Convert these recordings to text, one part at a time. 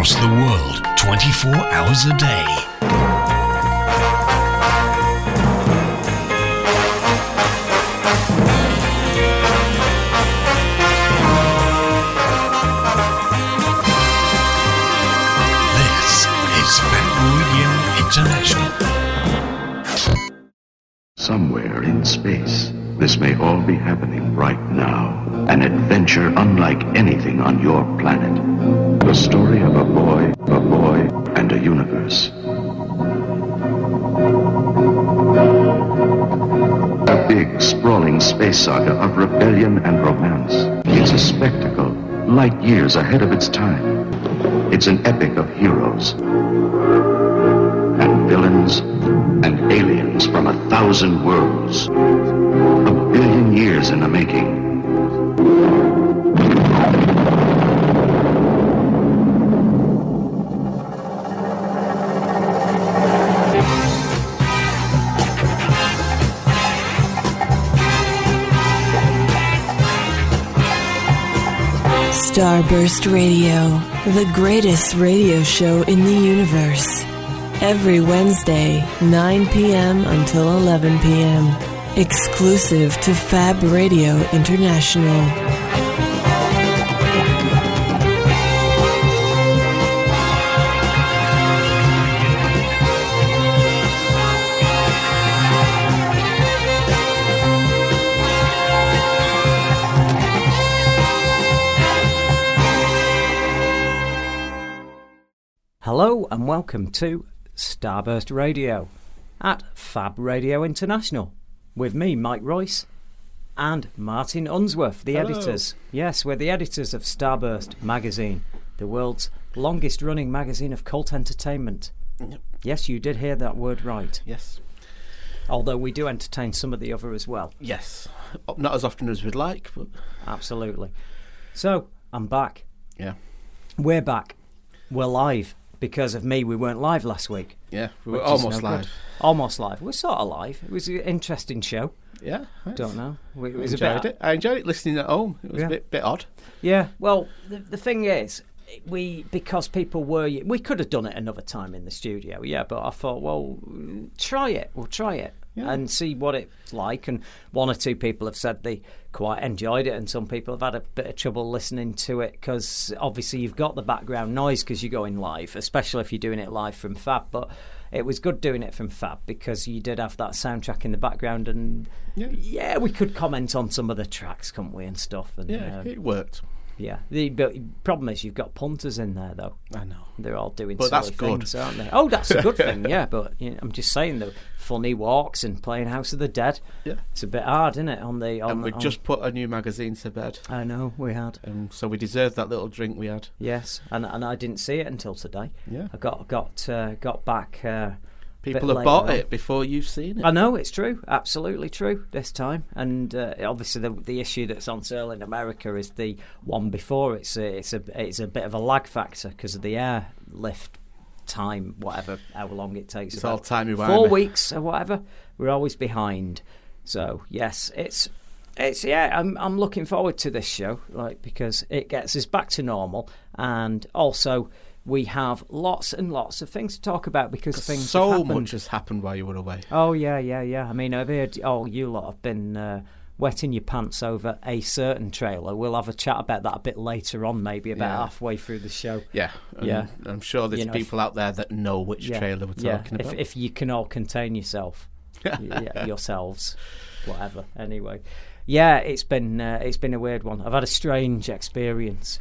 across the world 24 hours a day. This is Radio International. Somewhere in space, this may all be happening right now. An adventure unlike anything on your planet. The story of a boy, a boy, and a universe. A big, sprawling space saga of rebellion and romance. It's a spectacle, light years ahead of its time. It's an epic of heroes and villains and aliens from a thousand worlds. A billion years in the making. Starburst Radio, the greatest radio show in the universe. Every Wednesday, 9 p.m. until 11 p.m. Exclusive to Fab Radio International. Hello and welcome to Starburst Radio at Fab Radio International with me, Mike Royce, and Martin Unsworth, the Hello. editors. Yes, we're the editors of Starburst magazine, the world's longest running magazine of cult entertainment. Yes, you did hear that word right. Yes. Although we do entertain some of the other as well. Yes. Not as often as we'd like, but Absolutely. So, I'm back. yeah. We're back. We're live. Because of me, we weren't live last week. Yeah. We were almost no good. live. Almost live. We're sort of live. It was an interesting show. Yeah. nice. Don't know. We- It I was a enjoyed bit. it. I enjoyed it listening at home. It was Yeah. a bit, bit odd. Yeah. Well, the, the thing is, we because people were we could have done it another time in the studio. Yeah, but I thought, well, try it. We'll try it Yeah. and see what it's like. And one or two people have said they quite enjoyed it, and some people have had a bit of trouble listening to it because obviously you've got the background noise because you're going live, especially if you're doing it live from Fab. But it was good doing it from Fab because you did have that soundtrack in the background, and Yeah. yeah, we could comment on some of the tracks, couldn't we, and stuff. And Yeah. um, it worked. yeah, the problem is you've got punters in there though. I know. They're all doing But silly that's good. things, aren't they? Oh, that's a good thing. Yeah, but you know, I'm just saying the funny walks and playing House of the Dead. Yeah. It's a bit hard, isn't it? On the on, And we on- just put a new magazine to bed. I know we had. Um, so we deserved that little drink we had. Yes, and and I didn't see it until today. Yeah. I got got uh, got back. Uh, People have bought on. it before you've seen it. I know it's true, absolutely true this time, and uh, obviously the the issue that's on sale in America is the one before. It's a, it's a it's a bit of a lag factor because of the airlift time, whatever how long it takes. It's all timey Four weeks or whatever. We're always behind. So yes, it's it's yeah. I'm I'm looking forward to this show, like because it gets us back to normal, and also. We have lots and lots of things to talk about because things so much has happened while you were away. Oh yeah, yeah, yeah. I mean, I've heard. Oh, you lot have been uh, wetting your pants over a certain trailer. We'll have a chat about that a bit later on, maybe about Yeah. halfway through the show. Yeah. and Yeah. I'm sure there's You know, if- people out there that know which Yeah, trailer we're talking if, about. If you can all contain yourself, yeah, yourselves, whatever. Anyway, yeah, it's been uh, it's been a weird one. I've had a strange experience.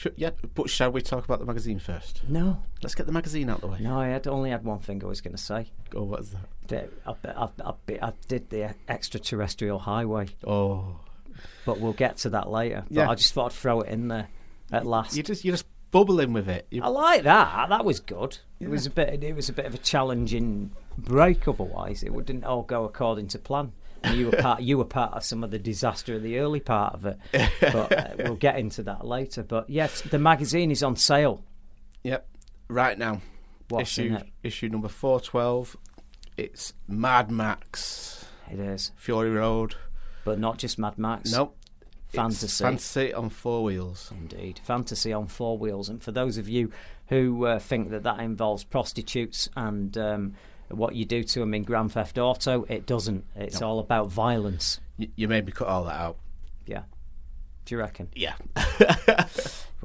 Should, yeah, but shall we talk about the magazine first? No, Let's get the magazine out of the way. no, I had only had one thing I was going to say. Oh, what is that? I, I, I, I did the extraterrestrial highway. Oh, but we'll get to that later. But Yeah. I just thought I'd throw it in there at last. you just you're just bubbling with it. You, I like that. That was good. It was a bit. It was a bit of a challenging break. Otherwise, it didn't all go according to plan. And you were part. You were part of some of the disaster of the early part of it. But uh, we'll get into that later. But yes, the magazine is on sale. Yep. Right now, What's in issue issue number four twelve. It's Mad Max It is, Fury Road. but not just Mad Max. Nope. fantasy. fantasy on four wheels. Indeed, fantasy on four wheels. And for those of you who uh, think that that involves prostitutes and um, what you do to them in Grand Theft Auto, it doesn't. It's all about violence. Y- you made me cut all that out. Yeah. Do you reckon? Yeah,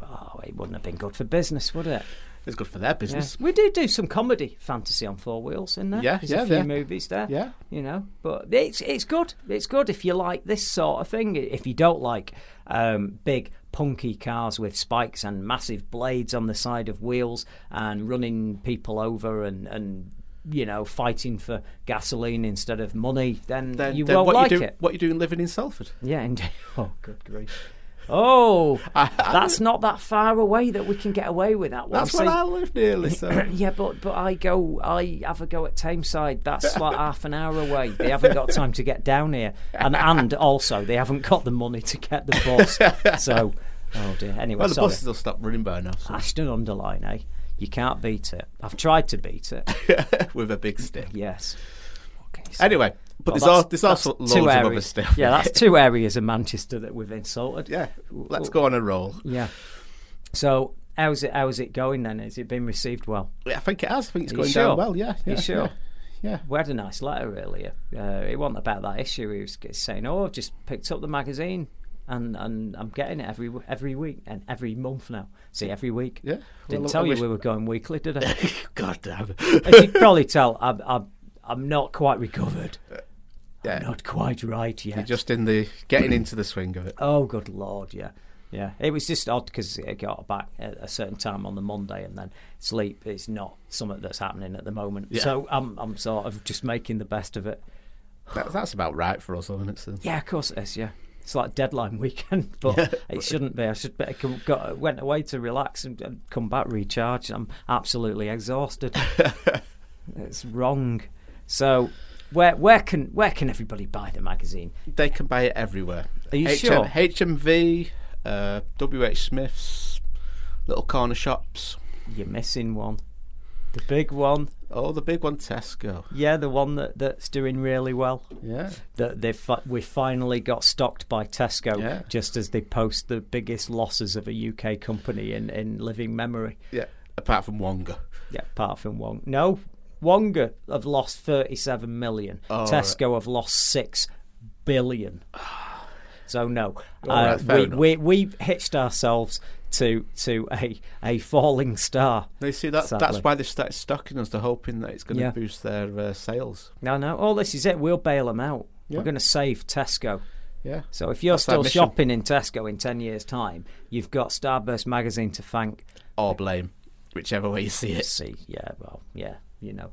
Oh, it wouldn't have been good for business, would it? it's good for their Yeah. business. We do do some comedy fantasy on four wheels in there. Yeah, There's yeah, a few yeah. movies there. Yeah. you know, but it's it's good. It's good if you like this sort of thing. If you don't like um, big punky cars with spikes and massive blades on the side of wheels and running people over and and you know fighting for gasoline instead of money, then, Then, you then won't what like you do, it. What you doing living in Salford? Yeah, indeed. Oh, good grief. Oh, that's not that far away that we can get away with that one. That's See- where I live nearly. So yeah, but but I go, I have a go at Tameside. That's like half an hour away. They haven't got time to get down here, and and also they haven't got the money to get the bus. So, oh dear. Anyway, well, the sorry. buses will stop running by now. So. Ashton-under-Lyne, eh? You can't beat it. I've tried to beat it. with a big stick. Yes. What can? Anyway, but Well, there's, all, that's- there's also loads two of other stuff. Yeah, that's two areas of Manchester that we've insulted. yeah. Let's go on a roll. Yeah. So how's it? How's it going then? Has it been received well? Yeah, I think it has. I think it's Are going sure? down well. Yeah. You yeah sure? Yeah. yeah. We had a nice letter earlier. Uh, it wasn't about that issue. He was saying, "Oh, I've just picked up the magazine, and, and I'm getting it every every week and every month now. See, every week. Yeah. Didn't Well, tell I you wish- we were going weekly, did I? God damn. As you can probably tell, I'm I'm, I'm not quite recovered. Uh, yeah. Not quite right yet. You're just in the getting into the swing of it. Oh, good lord, yeah. Yeah, it was just odd because it got back at a certain time on the Monday, and then sleep is not something that's happening at the moment. Yeah. So I'm I'm sort of just making the best of it. That, that's about right for us, isn't it? So. Yeah, of course it is. Yeah, it's like deadline weekend, but it shouldn't be. I should better come, got, went away to relax and, and come back recharged. I'm absolutely exhausted. it's wrong. So, where where can where can everybody buy the magazine? They can buy it everywhere. Are you HM, sure? HMV, uh, WH Smith's, little corner shops. You're missing one. The big one, Oh, the big one, Tesco. yeah, the one that, that's doing really well. Yeah. That they fi- we finally got stocked by Tesco, Yeah. just as they post the biggest losses of a UK company in, in living memory. Yeah. Apart from Wonga. Yeah, apart from Wonga. No, Wonga have lost 37 million. Oh, Tesco have lost 6 billion. So no, uh, right, we, we we hitched ourselves to to a a falling star. They see that. Sadly. That's why they started stocking us. They're hoping that it's going to Yeah. boost their uh, sales. No, no, all this is it. We'll bail them out. Yeah. We're going to save Tesco. Yeah. So if you're That's still shopping in Tesco in 10 years' time, you've got Starburst magazine to thank. Or blame, whichever way you see it. See, yeah, well, yeah, you know.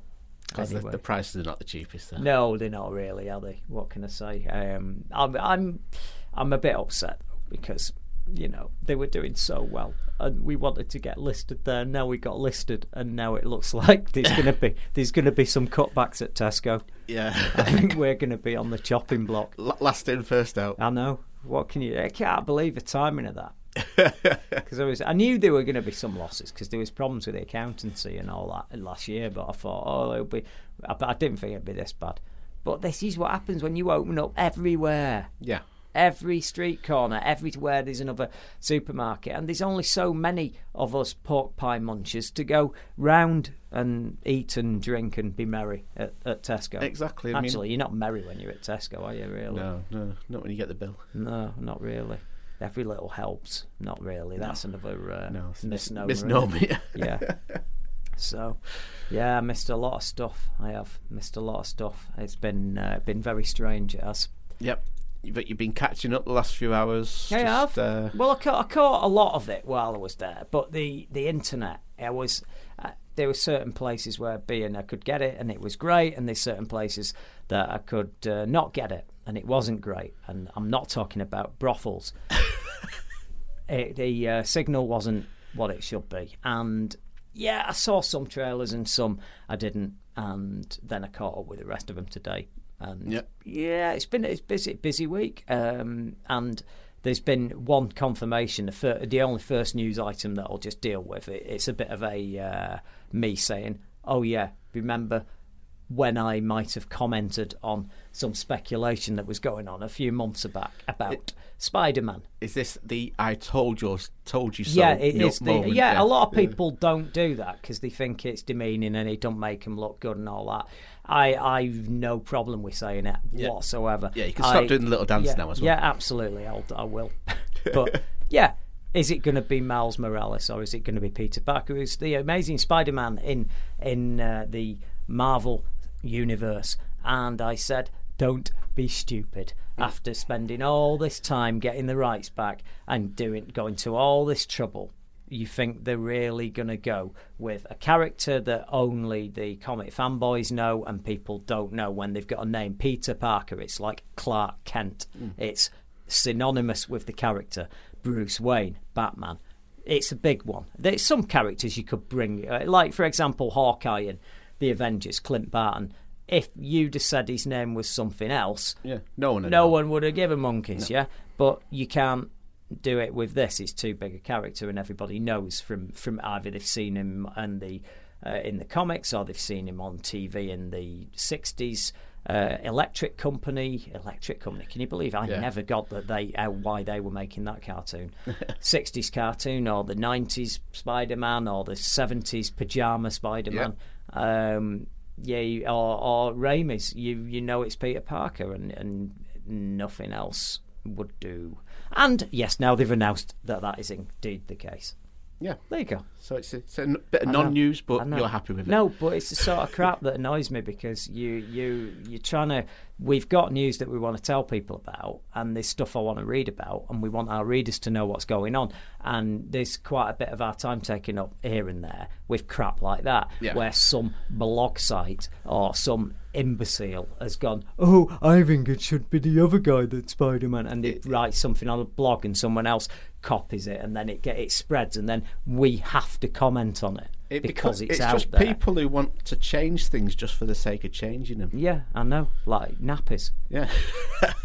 Because the, Anyway. the prices are not the cheapest. There. No, they're not really, are they? What can I say? Um, I'm, I'm, I'm a bit upset because you know they were doing so well, and we wanted to get listed there. Now we got listed, and now it looks like there's going to be there's going to be some cutbacks at Tesco. Yeah. I think we're going to be on the chopping block. Last in, first out. I know. What can you? I can't believe the timing of that. Because I was, I knew there were going to be some losses because there was problems with the accountancy and all that last year. But I thought, oh, it'll be. I, I didn't think it'd be this bad. But this is what happens when you open up everywhere, Yeah. Every street corner, everywhere. There's another supermarket, and there's only so many of us pork pie munchers to go round and eat and drink and be merry at, at Tesco. Exactly. I mean- Actually, you're not merry when you're at Tesco, are you? Really? No, no, not when you get the bill. No, not really. Every little helps. Not really. That's another uh, No, misnomer. misnomer. yeah. So, yeah, I missed a lot of stuff. I have missed a lot of stuff. It's been uh, been very strange. It has. Yep. But you've been catching up the last few hours. Yeah, I have. Uh, well, I caught, I caught a lot of it while I was there, but the the internet, I was. Uh, there were certain places where being I could get it and it was great, and there's certain places that I could uh, not get it and it wasn't great. And I'm not talking about brothels. it, the uh, signal wasn't what it should be, and yeah, I saw some trailers and some I didn't, and then I caught up with the rest of them today. And Yep. yeah, it's been it's busy busy week, um, and there's been one confirmation. The, fir- the only first news item that I'll just deal with. It, it's a bit of a uh, me saying, "Oh yeah, remember when I might have commented on some speculation that was going on a few months back about Spider-Man. Is this the "I told you, told you so"? yeah, it is. The, moment? yeah, a lot of people don't do that because they think it's demeaning and it don't make them look good and all that. I I've no problem with saying it Yeah. whatsoever. Yeah, you can stop I- doing the little dance yeah, now as well. Yeah, absolutely. I'll I will. but yeah. Is it going to be Miles Morales or is it going to be Peter Parker? Who's the amazing Spider-Man in in uh, the Marvel universe? And I said, don't be stupid. After spending all this time getting the rights back and doing going to all this trouble, you think they're really going to go with a character that only the comic fanboys know and people don't know. When they've got a name Peter Parker it's like Clark Kent. It's synonymous with the character Bruce Wayne Batman. It's a big one. There's some characters you could bring uh, like for example Hawkeye and the Avengers Clint Barton. If you'd have said his name was something else Yeah, no one. no one would have given monkeys, yeah. But you can't do it with this. He's too big a character, and everybody knows from from either they've seen him and the uh, in the comics or they've seen him on TV in the '60s. Uh, Electric Company, Electric Company. Can you believe? I Yeah. never got that they uh, why they were making that cartoon, '60s cartoon or the '90s Spider-Man or the '70s pajama Spider-Man. Um, yeah, or, or Raimi's. You you know it's Peter Parker, and and nothing else would do. And yes, now they've announced that that is indeed the case. Yeah, There you go. so it's a, it's a bit of non-news, but you're happy with it. No, but it's the sort of crap that annoys me because you you you're trying to. We've got news that we want to tell people about, and there's stuff I want to read about, and we want our readers to know what's going on. And there's quite a bit of our time taken up here and there with crap like that, Yeah. where some blog site or some imbecile has gone, "Oh, I think it should be the other guy that's Spider-Man," and they write something on a blog, and someone else copies it, and then it get it spreads, and then we have to comment on it, It because beco- it's, out just there. people who want to change things just for the sake of changing them. Yeah, I know. Like nappies. Yeah,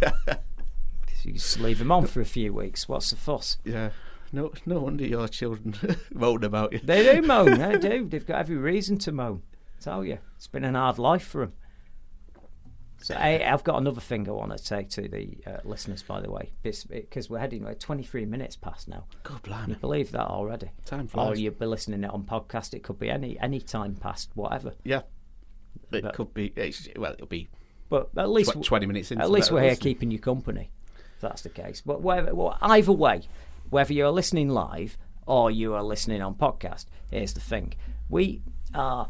You just leave them on for a few weeks. What's the fuss? yeah. No, no wonder your children moan about you. They do moan. They do. They've got every reason to moan. I tell you, it's been an hard life for them. So I, I've got another thing I want to say to the uh, listeners, by the way, because we're heading like 23 minutes past now. God blimey. you believe that already? Time flies. Or you'll be listening it on podcast. It could be any any time past, whatever. Yeah, it But- could be. It's, well, it'll be But at least tw- twenty minutes into At least we're here listening. keeping you company, if that's the case. But whatever, well, either way, whether you're listening live or you are listening on podcast, here's the thing: we are.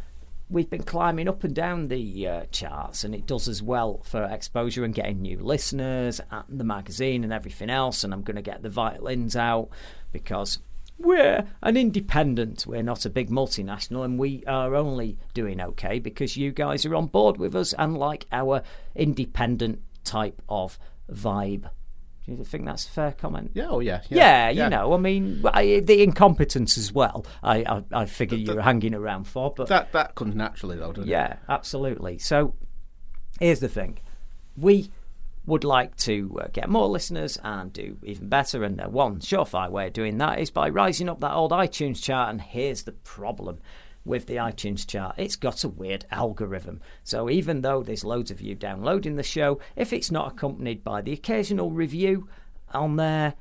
We've been climbing up and down the uh, charts, and it does as well for exposure and getting new listeners and the magazine and everything else. And I'm going to get the violins out because we're an independent. We're not a big multinational, and we are only doing okay because you guys are on board with us and like our independent type of vibe. Do you think that's a fair comment? Yeah, oh yeah, Yeah, you know, I mean, I, the incompetence as well. I I, I figure you're hanging around for, but that that comes naturally though, doesn't it? yeah, absolutely. So here's the thing: we would like to uh, get more listeners and do even better. And uh, one surefire way of doing that is by rising up that old iTunes chart. And here's the problem. With the iTunes chart, it's got a weird algorithm. So, even though there's loads of you downloading the show, if it's not accompanied by the occasional review on there,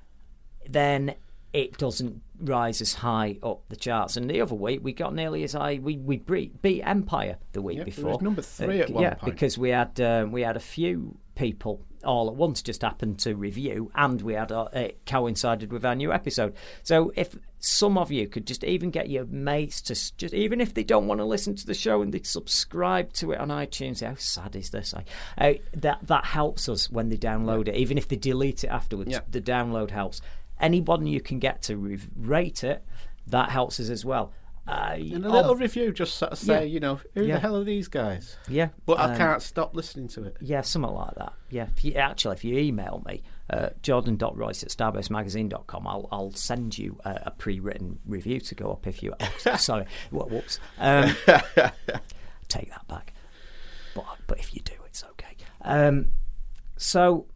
then it doesn't rise as high up the charts. And the other week, we got nearly as high. We we beat, beat Empire the week Yep, before. number three at one yeah, point. because we had um, we had a few people all at once just happened to review, and we had uh, it coincided with our new episode. So if some of you could just even get your mates to just even if they don't want to listen to the show and they subscribe to it on iTunes, how sad is this? I, uh, that that helps us when they download it, even if they delete it afterwards. Yeah. The download helps. Anyone you can get to re- rate it, that helps us as well. Uh, And a oh, little review just sort of say, Yeah. you know, who Yeah. the hell are these guys? yeah, But I um, can't stop listening to it. Yeah, something like that. Yeah, if you, actually, if you email me, uh, jordan.royce at starburstmagazine.com, I'll, I'll send you a, a pre written review to go up if you. Oh, sorry, Wh- whoops. Um, take that back. But, but if you do, it's okay. Um, so,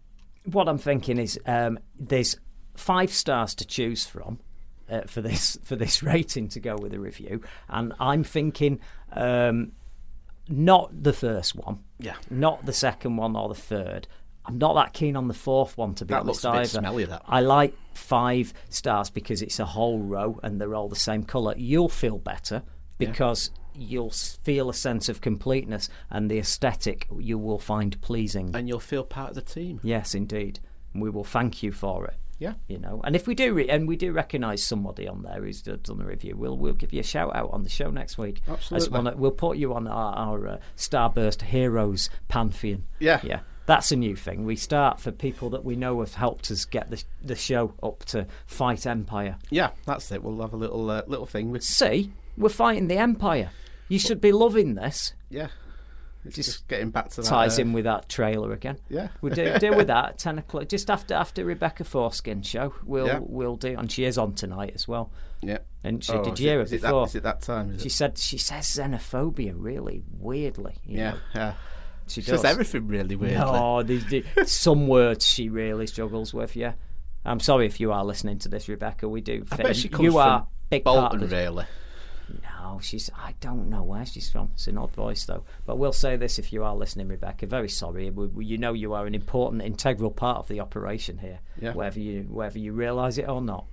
what I'm thinking is um, there's five stars to choose from. Uh, for this for this rating to go with a review, and I'm thinking um, not the first one. Yeah. Not the second one or the third. I'm not that keen on the fourth one to be That honest looks a bit smelly, that. I like five stars because it's a whole row and they're all the same colour. You'll feel better because you'll feel a sense of completeness and the aesthetic you will find pleasing. And you'll feel part of the team. Yes, indeed. And we will thank you for it. Yeah. You know, and if we do, re- and we do recognise somebody on there who's done a review, we'll we'll give you a shout out on the show next week. Absolutely. of- we'll put you on our, our uh, Starburst Heroes pantheon. Yeah. yeah, that's a new thing. We start for people that we know have helped us get the the show up to fight Empire. Yeah, that's it. We'll have a little uh, little thing with. See, we're fighting the Empire. You should be loving this. Yeah. It's Just just, getting back to that. Ties uh, in with that trailer again. Yeah. we do deal with that at ten o'clock, just after after Rebecca Foreskin show. We'll Yeah. we'll do, and she is on tonight as well. Yeah. And she Oh, did hear it, it it before? that, is it that time? She it? said she says xenophobia really weirdly. you Yeah, know. yeah. She She says does. everything really weirdly. No, some words she really struggles with. Yeah, I'm sorry if you are listening to this, Rebecca. We do. I bet she comes you from are big Bolton, the, really. No, she's. I don't know where she's from. It's an odd voice, though. But we'll say this: if you are listening, Rebecca, very sorry. We, we, you know you are an important, integral part of the operation here. Yeah. Whether you whether you realise it or not.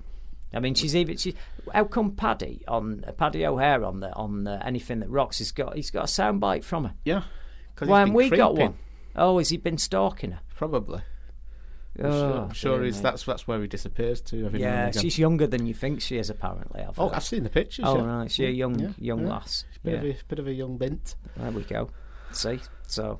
I mean, she's even. She, how come Paddy on Paddy O'Hare on the on uh, anything that rocks? He's got he's got a soundbite from her. Yeah. 'Cause Why haven't been we got creeping, one? Oh, has he been stalking her? Probably. I'm Oh, sure, I'm sure dear he's, me. that's that's where he disappears to. Every now Yeah, and again. she's younger than you think she is. Apparently, I've Oh, heard. I've seen the pictures. Oh, yeah. right, she's a young- Yeah, young yeah. lass. Bit of a bit of a young bint. There we go. See, so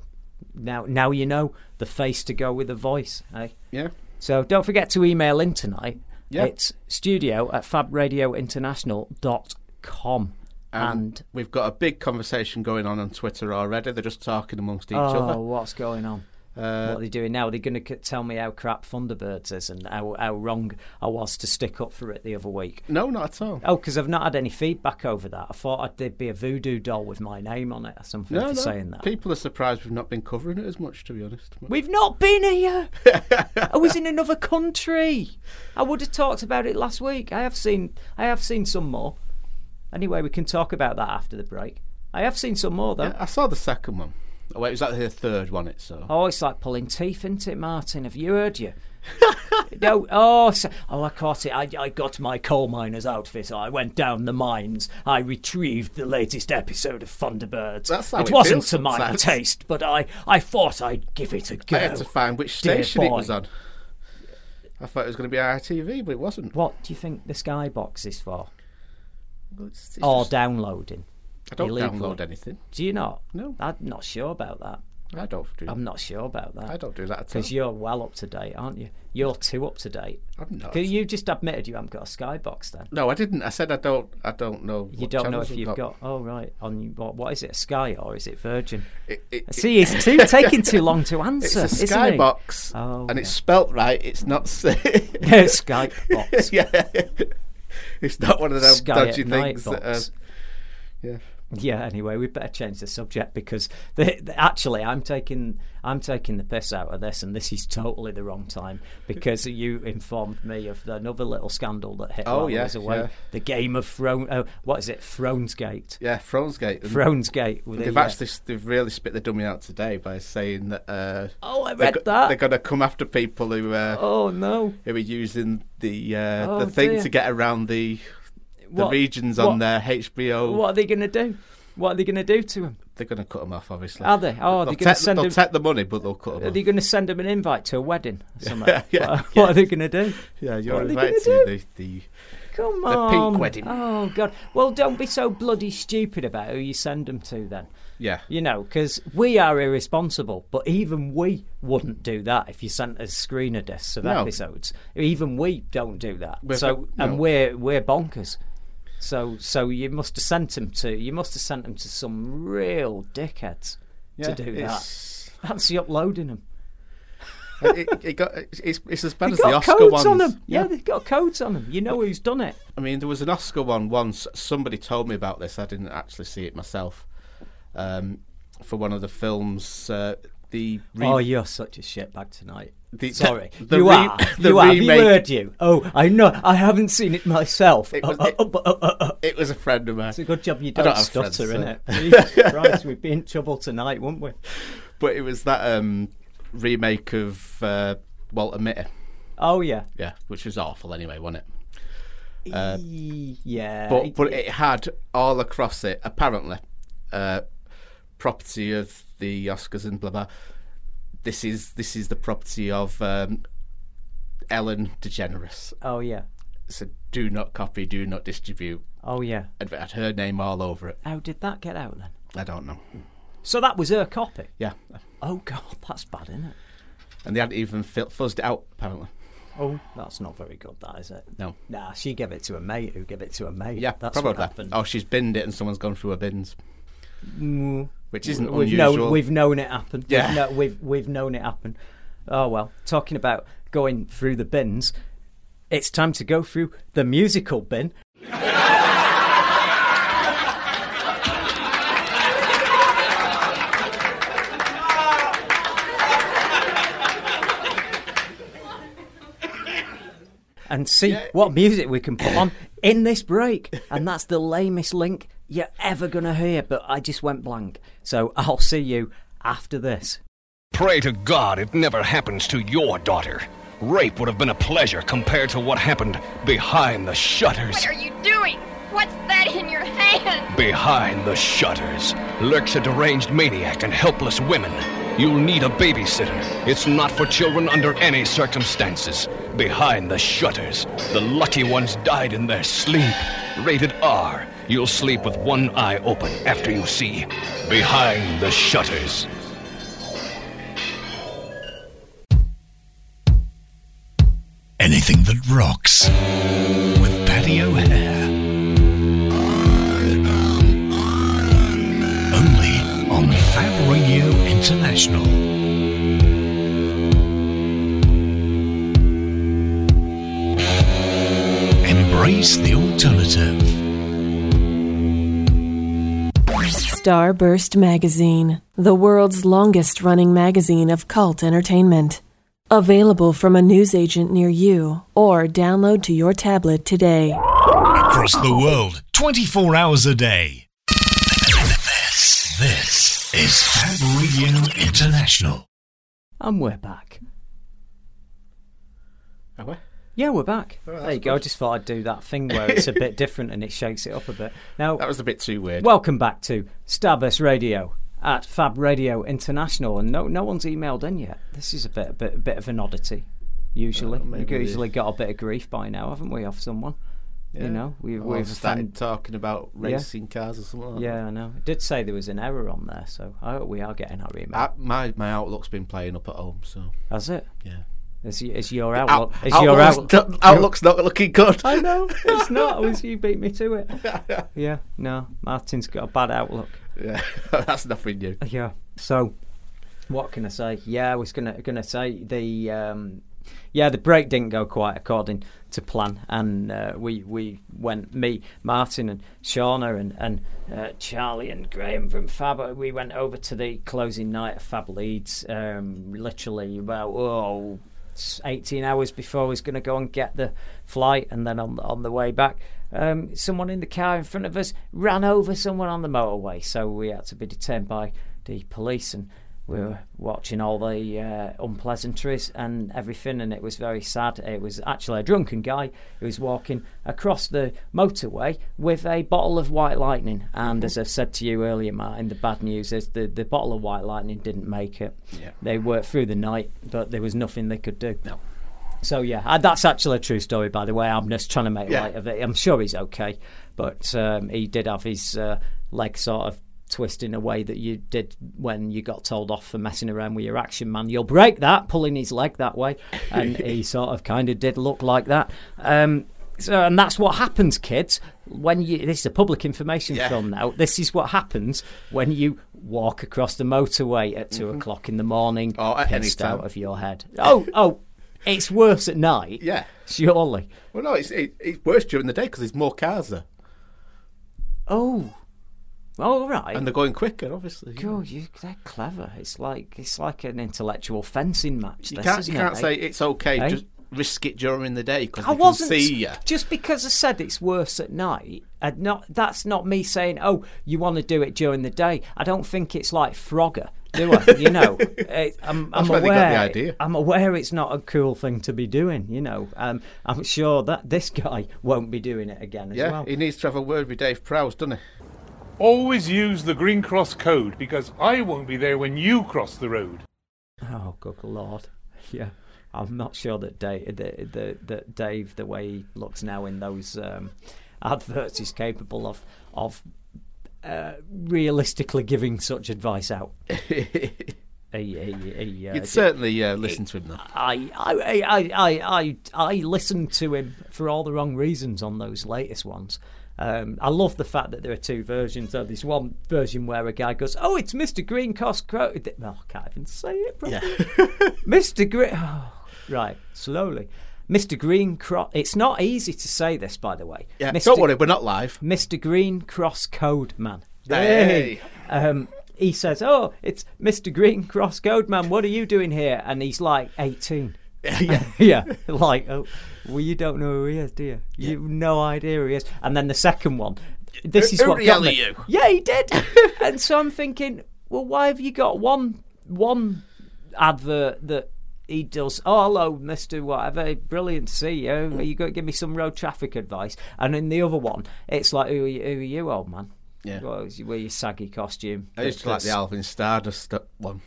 now now you know the face to go with the voice. Eh? Yeah. So don't forget to email in tonight. Yeah. It's studio at fabradiointernational.com. Um, and we've got a big conversation going on on Twitter already. They're just talking amongst each oh, other. what's going on? Uh, what are they doing now? Are they going to tell me how crap Thunderbirds is and how, how wrong I was to stick up for it the other week? no, not at all. Oh, because I've not had any feedback over that. I thought I'd, there'd be a voodoo doll with my name on it or something No, for no. saying that. People are surprised we've not been covering it as much, to be honest. We've not been here. I was in another country. I would have talked about it last week. I have seen. I have seen some more. Anyway, we can talk about that after the break. I have seen some more though. Yeah, I saw the second one. Oh, wait, was that the third one? It so. Oh, it's like pulling teeth, isn't it, Martin? Have you heard you? no, oh, so, oh, I caught it. I, I got my coal miner's outfit. I went down the mines. I retrieved the latest episode of Thunderbirds. That's how it it wasn't to my taste, but I, I thought I'd give it a go. I had to find which station it was on. I thought it was going to be ITV, but it wasn't. What do you think the Skybox is for? Well, it's- it's or just- downloading? I don't illegally. download anything. Do you not? No. I'm not sure about that. I don't do. I'm not sure about that. I don't do that at all. Because you're well up to date, aren't you? You're too up to date. I'm not. 'Cause You just admitted you haven't got a Skybox then. No, I didn't. I said I don't. I don't know. You what don't know if you've got. Oh right, on what? What is it? A Sky or is it Virgin? It, it, See, it's too taking too long to answer. it's answer. a isn't skybox, Oh, and yeah. it's spelt right. It's not. it? Skype box. yeah, it's not one of those Sky dodgy things. That, uh, yeah, Yeah. Anyway, we better change the subject because actually, I'm taking I'm taking the piss out of this, and this is totally the wrong time because you informed me of another little scandal that hit Oh, yeah, away. yeah. The Game of Thrones. Oh, what is it? Thronesgate. yeah. Thronesgate. And Thronesgate. with They've the, actually they've really spit the dummy out today by saying that. Uh, Oh, I they're read that. They're going to come after people who uh, Oh no! who are using the uh, Oh, the thing dear. to get around the the What- regions what- on their HBO. What are they going to do? What are they going to do to him? They're going to cut them off, obviously. Are they? Oh, they're going to send they'll him. take the money, but they'll cut them Are off. they going to send him an invite to a wedding? Or something? Yeah, yeah, what, what are they going to do? Yeah, you're What invited gonna the, the Come The on. pink wedding. Oh God. Well, don't be so bloody stupid about who you send them to then. yeah. You know, because we are irresponsible, but even we wouldn't do that if you sent us screener discs of No. episodes. Even we don't do that. We're so, fu- and no. we're we're bonkers. So, so you must have sent him to you must have sent them to some real dickheads yeah. to do that. Fancy uploading them. it, it got, it's, it's as bad They've as the Oscar ones. on them. Yeah, they've got codes on them. You know who's done it. I mean, there was an Oscar one once. Somebody told me about this. I didn't actually see it myself. Um, for one of the films, uh, the re- Oh, you're such a shitbag tonight. The- Sorry, the you re- are. the you are. Have you heard you? Oh, I know. I haven't seen it myself. It was- oh, it- oh, oh. It was a friend of mine. It's a good job you don't, don't have stutter, friends, in so- it? Jesus Christ, we'd be in trouble tonight, wouldn't we? But it was that um, remake of uh, Walter Mitty. Oh yeah, Yeah, which was awful anyway, wasn't it? yeah. But but it had all across it apparently uh, property of the Oscars and blah blah. This is this is the property of um, Ellen DeGeneres. oh yeah, So do not copy, do not distribute. oh yeah. And had her name all over it. How did that get out then? I don't know. So that was her copy. Yeah, Oh god, that's bad, isn't it? and they hadn't even fuzzed it out apparently. Oh, that's not very good, that is it? No. Nah, she gave it to a mate who gave it to a mate. Yeah, that's probably. what happened. Oh, she's binned it and someone's gone through her bins, Mm. Which isn't we've unusual. known we've known it happen. Yeah. we've, kno- we've we've known it happen. Oh well, talking about going through the bins, it's time to go through the musical bin. and see what music we can put on in this break. And that's the lamest link you're ever going to hear, but I just went blank. So I'll see you after this. Pray to God it never happens to your daughter. Rape would have been a pleasure compared to what happened behind the shutters. What are you doing? What's that in your hand? Behind the shutters lurks a deranged maniac and helpless women. You'll need a babysitter. It's not for children under any circumstances. Behind the shutters, the lucky ones died in their sleep. Rated R. You'll sleep with one eye open after you see Behind the Shutters. Anything that rocks with Patty O'Hare. Only on Fab Radio International. Embrace the alternative. Starburst Magazine, the world's longest running magazine of cult entertainment. Available from a newsagent near you or download to your tablet today. Across the world, 24 hours a day. This, this is Fab Radio International. And we're back. Are we? Yeah, we're back. Oh, there you go. I just thought I'd do that thing where it's a bit different and it shakes it up a bit. Now, That was a bit too weird. welcome back to Starburst Radio at Fab Radio International, and no, no one's emailed in yet. This is a bit, a bit, a bit of an oddity. Usually, Uh, we've usually got a bit of grief by now, haven't we, off someone? You know, we, Well, we've started talking about racing cars or something like Yeah, I know. It did say there was an error on there, so I hope we are getting our email. I, my my Outlook's been playing up at home, so Has it? yeah. Is your Out- outlook? is your Outlook's, outlook? not- Outlook's not looking good. I know it's not. It was you beat me to it. Yeah, no, Martin's got a bad outlook. yeah, that's nothing new. Yeah. So, what can I say? Yeah, I was gonna gonna say the um, yeah the break didn't go quite according to plan, and uh, we we went me Martin and Shauna and and uh, Charlie and Graham from Fab. uh, We went over to the closing night of Fab Leeds. Um, literally about oh. 18 hours before was going to go and get the flight, and then on on the way back, um, someone in the car in front of us ran over someone on the motorway. So we had to be detained by the police, and we were watching all the uh, unpleasantries and everything, and it was very sad. It was actually a drunken guy who was walking across the motorway with a bottle of White Lightning. And as I've said to you earlier, Martin, the bad news is the, the bottle of White Lightning didn't make it. Yeah. They worked through the night, but there was nothing they could do. No. So yeah, uh, that's actually a true story, by the way. I'm just trying to make Yeah. light of it. I'm sure he's okay, but um, he did have his uh, leg sort of twist in a way that you did when you got told off for messing around with your action man. You'll break that, pulling his leg that way, and he sort of kind of did look like that. Um, so, and that's what happens, kids. When you this is a public information Yeah. film now. This is what happens when you walk across the motorway at 2 o'clock in the morning, Or at pissed out of your head. Oh, oh, it's worse at night. Yeah. surely. Well, no, it's it, it's worse during the day because there's more cars there. Oh, Oh right. and they're going quicker, obviously. God, you, they're clever. It's like it's like an intellectual fencing match. You this, can't, you can't eh? say it's okay. Eh? Just risk it during the day because I wasn't see you. just because I said it's worse at night. And not that's not me saying, "Oh, you want to do it during the day." I don't think it's like Frogger, do I? You know, Eh, I'm, I'm aware. the idea. I'm aware it's not a cool thing to be doing. You know, um, I'm sure that this guy won't be doing it again as Yeah, well. he needs to have a word with Dave Prowse, doesn't he? Always use the Green Cross code because I won't be there when you cross the road. Oh, good lord! Yeah, I'm not sure that Dave, the, the, that Dave, the way he looks now in those um, adverts, is capable of of uh, realistically giving such advice out. he, he, he, uh, You'd certainly uh, listen to him, though. I, I, I, I, I, I listened to him for all the wrong reasons on those latest ones. Um, I love the fact that there are two versions. Of this one version where a guy goes, "Oh, it's Mr. Green Cross Crow." Oh, I can't even say it. Properly. Mr. Green. Oh, right, slowly. Mr. Green Cross. It's not easy to say this, by the way. Yeah, Mr. don't worry, we're not live. Mr. Green Cross Code Man. Hey. Um, he says, "Oh, it's Mr. Green Cross Code Man. What are you doing here?" And he's like eighteen. yeah. yeah, like, oh, well, you don't know who he is, do you? You've no idea who he is. And then the second one, this is what got me. you? Yeah, he did. and so I'm thinking, well, why have you got one one advert that he does? Oh, hello, Mister Whatever, brilliant to see you. Are you going to give me some road traffic advice? And in the other one, it's like, who are you, who are you old man? Yeah. Well, wear your saggy costume. I used to like the That's- Alvin Stardust one.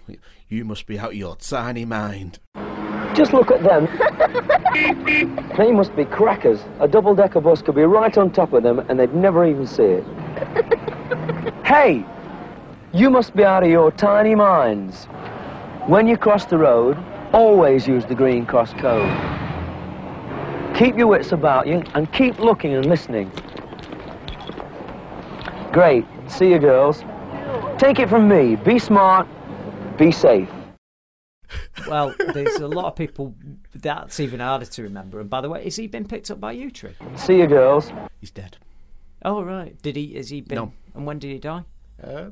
You must be out of your tiny mind. Just look at them. they must be crackers. A double-decker bus could be right on top of them and they'd never even see it. hey, you must be out of your tiny minds. When you cross the road, always use the green cross code. Keep your wits about you and keep looking and listening. Great. See you, girls. Take it from me. Be smart. Be safe. Well, there's a lot of people that's even harder to remember. And by the way, has he been picked up by Yewtree? See you, girls. He's dead. Oh right. Did he? Has he been? No. And when did he die? Uh,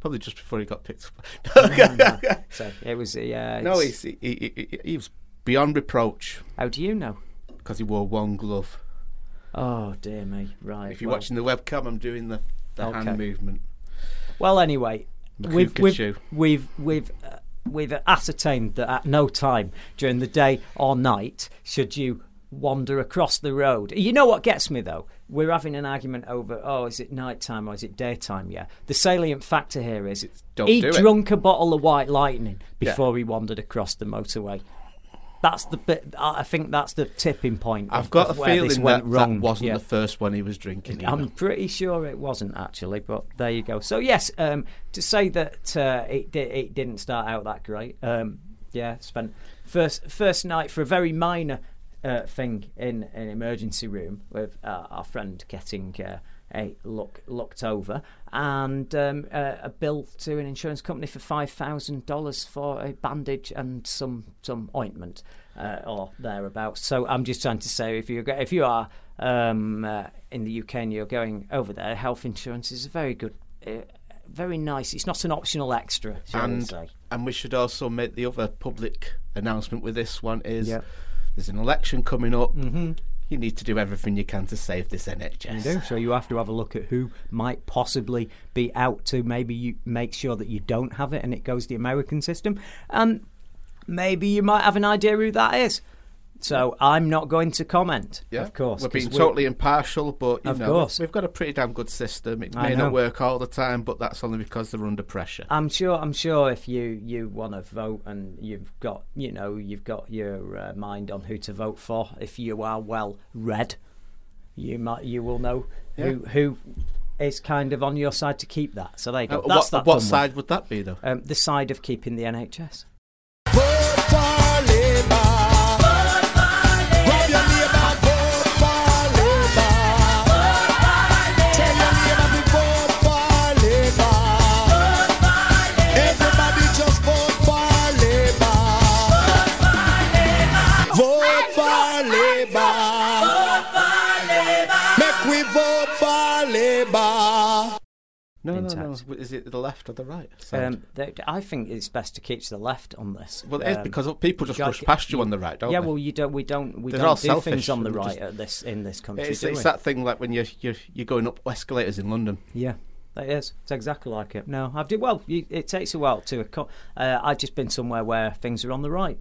probably just before he got picked up. Oh, no. So it was. Yeah. no, he's, he, he, he, he was beyond reproach How do you know? because he wore one glove. Oh dear me. Right. If you're well, watching the webcam, I'm doing the, the Okay. hand movement. Well, anyway, we've we've we've we've, uh, we've ascertained that at no time during the day or night should you wander across the road. You know what gets me though? We're having an argument over oh, is it night time or is it daytime? Yeah. The salient factor here is don't he do it. drunk a bottle of white lightning before he wandered across the motorway. That's the bit. I think that's the tipping point. I've of- got of a feeling that wrong. that wasn't Yeah. the first one he was drinking. I'm pretty sure it wasn't actually, but there you go. So yes, um, to say that uh, it di- it didn't start out that great. Um, yeah, spent first first night for a very minor uh, thing in an emergency room with uh, our friend getting uh, a look looked over and um, uh, a bill to an insurance company for five thousand dollars for a bandage and some some ointment uh, or thereabouts. So I'm just trying to say if you if you are um, uh, in the UK and you're going over there, health insurance is a very good. Uh, very nice. It's not an optional extra, we and say? and we should also make the other public announcement with this one is Yep. there's an election coming up. Mm-hmm. You need to do everything you can to save this NHS. You. So you have to have a look at who might possibly be out to maybe you make sure that you don't have it and it goes the American system. And maybe you might have an idea who that is. So I'm not going to comment. Yeah, of course. we're being totally impartial, but you Of know course. we've got a pretty damn good system. It may not work all the time, but that's only because they're under pressure. I'm sure. I'm sure if you you want to vote and you've got you know you've got your uh, mind on who to vote for. If you are well read, you might you will know who who is kind of on your side to keep that. So there you go. Uh, That's what that what done with. side would that be, though? Um, the side of keeping the NHS. Make we vote for Labour. No, no, no. Is it the left or the right? Um, I think it's best to keep to the left on this. well, it is Um, because people just you rush past you on the right, don't yeah, they? Yeah, well, you don't. We don't. We They're don't all do selfish things on the right just- at this in this country. it's, it's that thing like when you're you're you're going up escalators in London. Yeah, It is. It's exactly like it. No, I've did well. You, it takes a while to. Uh, I've just been somewhere where things are on the right.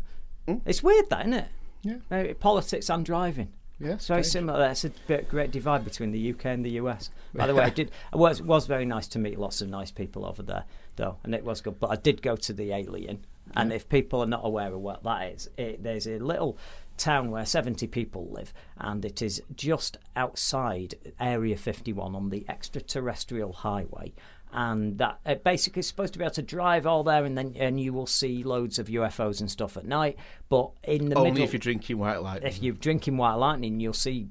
It's weird, that isn't it? Yeah. Uh, politics and driving. Yeah, It's very strange. similar. That's a bit, great divide between the UK and the US. By the way, I did. It was was very nice to meet lots of nice people over there, though, and it was good. But I did go to the Alien, and if people are not aware of what that is, it, there's a little town where 70 people live, and it is just outside Area 51 on the extraterrestrial highway. And that it basically is supposed to be able to drive all there, and then and you will see loads of UFOs and stuff at night. But in the Only middle, if you're drinking white light. if you're drinking white lightning, you'll see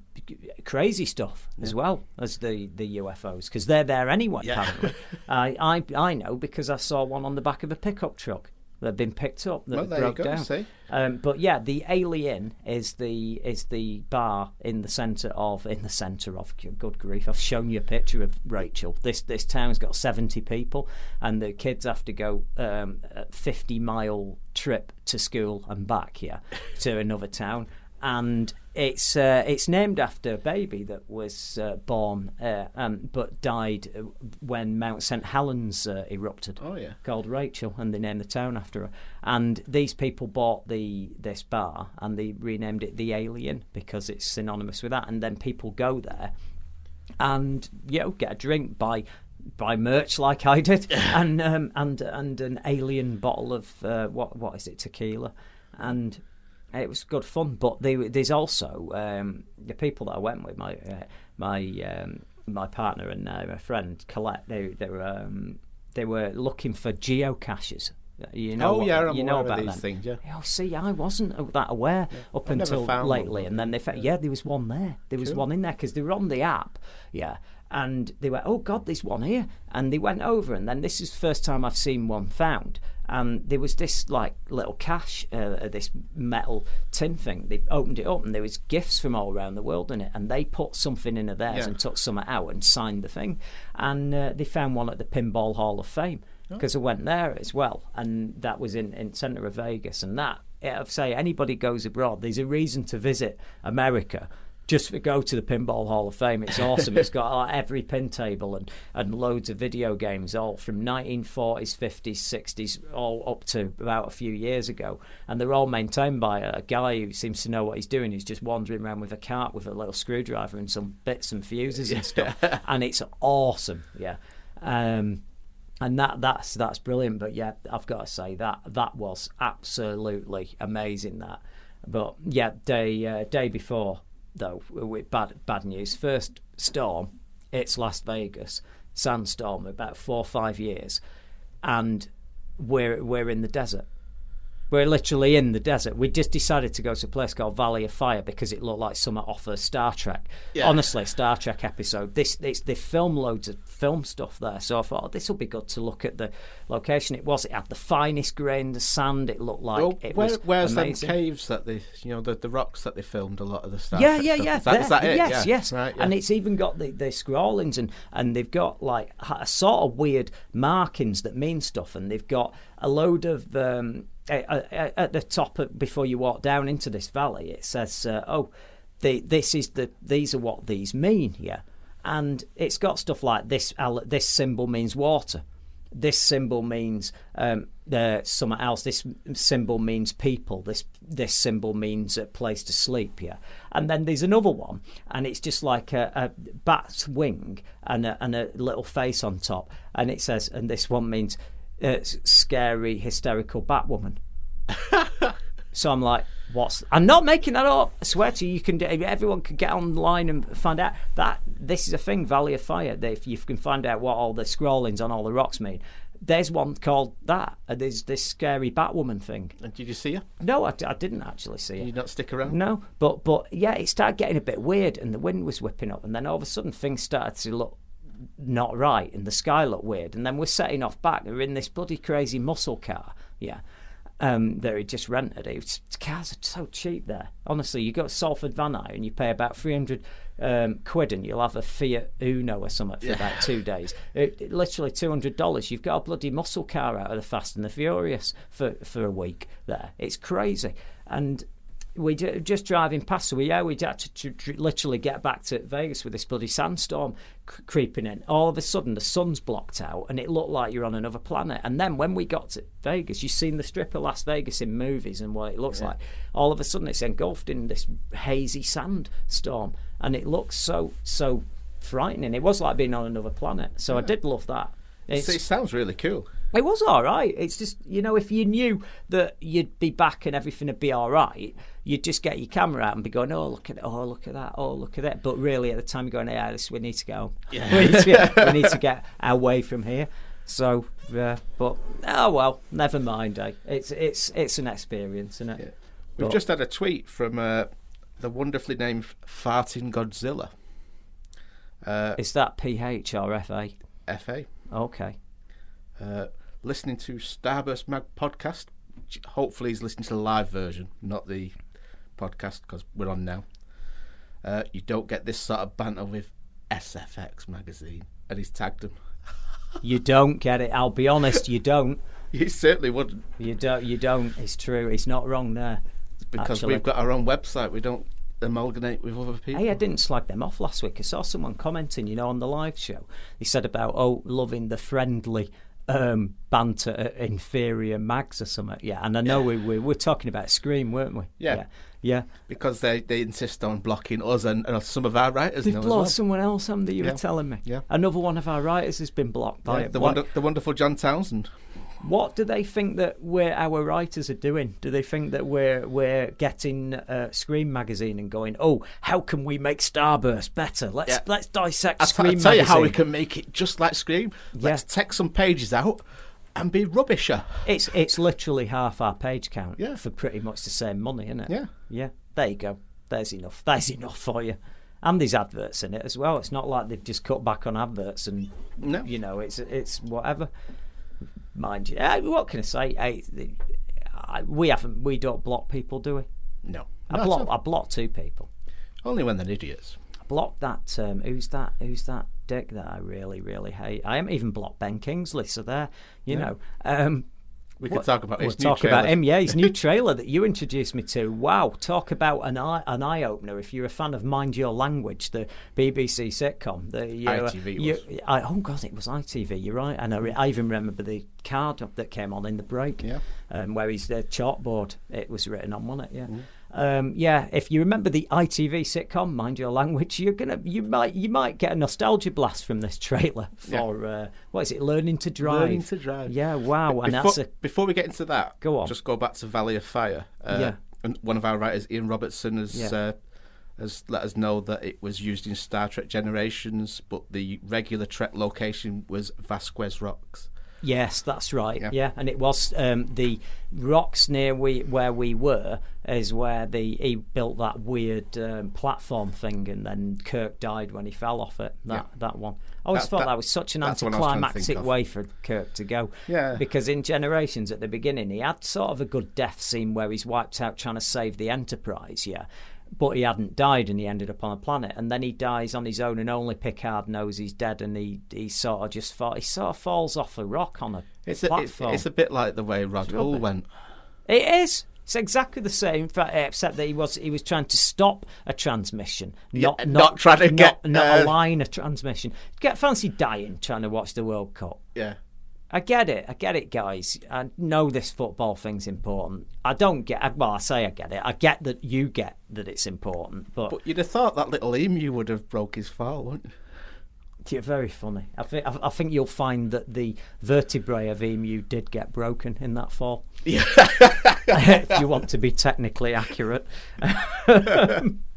crazy stuff as well as the, the UFOs because they're there anyway. Yeah. Apparently, I, I I know because I saw one on the back of a pickup truck that had been picked up that Well, there you broke go, down. see? Um, but yeah, the Alien is the is the bar in the centre of in the centre of good grief. I've shown you a picture of Rachel. This this town's got seventy people, and the kids have to go um, a fifty mile trip to school and back here to another town. And it's uh, it's named after a baby that was uh, born uh, um, but died uh, when Mount St Helens uh, erupted Oh, yeah. called Rachel, and they named the town after her. And these people bought the this bar and they renamed it the Alien because it's synonymous with that. And then people go there and you know get a drink, buy buy merch like I did, and um, and and an alien bottle of uh, what what is it tequila, and it was good fun. But they, there's also um, the people that I went with my uh, my um, my partner and uh, my friend Colette. They they were um, they were looking for geocaches. You know, Oh, yeah, I'm you know about these them. things, yeah. Oh, see, I wasn't that aware up I've until found one, lately, and then they found, yeah, there was one there. There was one in there because they were on the app, yeah. And they went, oh God, there's one here, and they went over, and then this is the first time I've seen one found. And there was this like little cache, uh, this metal tin thing. They opened it up, and there was gifts from all around the world in it, and they put something in of theirs Yeah. and took some out and signed the thing. And uh, they found one at the Pinball Hall of Fame because I went there as well, and that was in in centre of Vegas, and that I'd say anybody goes abroad, there's a reason to visit America. Just to go to the Pinball Hall of Fame, it's awesome. it's got like, every pin table and, and loads of video games, all from 1940s, 50s, 60s, all up to about a few years ago. And they're all maintained by a guy who seems to know what he's doing. He's just wandering around with a cart with a little screwdriver and some bits and fuses and stuff. and it's awesome, yeah. Um, and that that's that's brilliant. But yeah, I've got to say that that was absolutely amazing. That, but yeah, day uh, day before though, with bad bad news. First storm, it's Las Vegas sandstorm about four or five years, and we're we're in the desert. We're literally in the desert. We just decided to go to a place called Valley of Fire because it looked like something off a Star Trek. Yeah. Honestly, Star Trek episode. This, it's, they film loads of film stuff there, so I thought oh, this will be good to look at the location. It was. It had the finest grained sand. It looked like Well, it where, was where's them amazing. caves that they, you know, the, the rocks that they filmed a lot of the stuff? Yeah, yeah, yeah. Is that, is that it? Yes, yeah. yes. Right, yeah. And it's even got the, the scrollings and, and they've got like a sort of weird markings that mean stuff. And they've got a load of um, at the top of, before you walk down into this valley. It says, uh, "Oh, the, this is the these are what these mean." Yeah, and it's got stuff like this. This symbol means water. This symbol means um, uh, something else. This symbol means people. This this symbol means a place to sleep. Yeah, and then there's another one, and it's just like a, a bat's wing and a, and a little face on top, and it says, and this one means uh, scary, hysterical Batwoman. So I'm like, what's? I'm not making that up. I swear to you, you can. do- Everyone can get online and find out that this is a thing. Valley of Fire. That if you can find out what all the scrollings on all the rocks mean, there's one called that. And there's this scary Batwoman thing. And did you see her? No, I didn't actually see Did it. you not stick around? No, but but yeah, it started getting a bit weird, and the wind was whipping up, and then all of a sudden things started to look not right, and the sky looked weird, and then we're setting off back. We're in this bloody crazy muscle car, yeah, um, that he just rented. It was, cars are so cheap there. Honestly, you go to Salford Van Hire and you pay about 300 um, quid and you'll have a Fiat Uno or something for about two days. It, it- literally $200. You've got a bloody muscle car out of the Fast and the Furious for, for a week there. It's crazy. And we ju- just driving past, so we yeah, we had to, literally get back to Vegas with this bloody sandstorm c- creeping in. All of a sudden, the sun's blocked out, and it looked like you're on another planet. And then when we got to Vegas, you've seen the strip of Las Vegas in movies and what it looks like. All of a sudden, it's engulfed in this hazy sandstorm, and it looks so so frightening. It was like being on another planet. So I did love that. It's, it sounds really cool. it was all right. It's just you know, if you knew that you'd be back and everything would be all right, you'd just get your camera out and be going, "Oh, look at it, oh, look at that, oh, look at that." But really, at the time, you're going, "Yeah, this, we need to go. we, need to get, we need to get away from here." So, yeah, but oh well, never mind. Eh? It's it's it's an experience, isn't it? We've But- just had a tweet from uh, the wonderfully named Farting Godzilla. Uh, Is that PH or FA? FA. Okay. Uh, listening to Starburst Mag podcast. Hopefully, he's listening to the live version, not the podcast, because we're on now. Uh, you don't get this sort of banter with SFX magazine, and he's tagged him. You don't get it. I'll be honest. You don't. You certainly wouldn't, You don't. You don't. It's true. It's not wrong there. because Actually. we've got our own website. We don't amalgamate with other people. Hey, I didn't slag them off last week. I saw someone commenting, you know, on the live show. He said about oh, loving the friendly um, banter at inferior mags or something. Yeah, and I know we, we were talking about Scream, weren't we? Yeah. yeah, yeah. because they, they insist on blocking us and, and some of our writers They've blocked well. someone else, haven't they? You Yeah. were telling me. Yeah. Another one of our writers has been blocked by Yeah, it. the, wonder, the wonderful John Townsend. What do they think that we're our writers are doing? Do they think that we're we're getting uh, Scream magazine and going, oh, how can we make Starburst better? Let's Yeah. let's dissect I'll Scream tell you how we can make it just like Scream. Let's Yeah. take some pages out and be rubbisher. It's it's literally half our page count Yeah. for pretty much the same money, isn't it? Yeah. Yeah. There you go. There's enough. There's enough for you. And there's adverts in it as well. It's not like they've just cut back on adverts and No. you know, it's it's whatever. Mind you, uh, what can I say? I, I, we haven't. We don't block people, do we? No. I block. I blocked two people. Only when they're idiots. I blocked that. Um, who's that? Who's that dick that I really, really hate? I haven't even blocked Ben Kingsley. So there, you know. Um, We could talk about we'll his new talk about him. Yeah, his new trailer that you introduced me to. Wow, talk about an eye an eye opener. If you're a fan of Mind Your Language, the BBC sitcom, the you, ITV you- was. I, oh god, it was ITV. You're right, and I, re- I even remember the card that came on in the break. Yeah. um, where he's the chalkboard. It was written on, wasn't it? Yeah. Mm-hmm. Um, yeah, if you remember the ITV sitcom "Mind Your Language," you're gonna you might you might get a nostalgia blast from this trailer for uh, what is it? Learning to drive. Learning to drive. Yeah, wow, and before, that's a before we get into that, Go on. Just go back to Valley of Fire. Uh, Yeah. And one of our writers, Ian Robertson, has Yeah. uh, has let us know that it was used in Star Trek Generations, but the regular Trek location was Vasquez Rocks. Yes, that's right. Yeah. Yeah, and it was um, the rocks near we where we were is where the he built that weird um, platform thing, and then Kirk died when he fell off it. That Yeah. that one. I always That- thought that, that- was such an that's the one I was trying to think anticlimactic way for Kirk to go. Yeah. Because in Generations at the beginning, he had sort of a good death scene where he's wiped out trying to save the Enterprise. Yeah. But he hadn't died, and he ended up on a planet. And then he dies on his own, and only Picard knows he's dead. And he, he sort of just fall, he sort of falls off a rock on a It's a, it's, platform. it's a bit like the way Rod Hull went. It is. It's exactly the same, except that he was he was trying to stop a transmission, not Yeah, not, not trying to not- get, not uh, align a transmission. Get fancy dying trying to watch the World Cup. Yeah. I get it. I get it, guys. I know this football thing's important. I don't get. Well, I say I get it. I get that you get that it's important, but, But you'd have thought that little emu would have broke his fall, wouldn't you? you're very funny. I think. I, I think you'll find that the vertebrae of emu did get broken in that fall. Yeah. if you want to be technically accurate.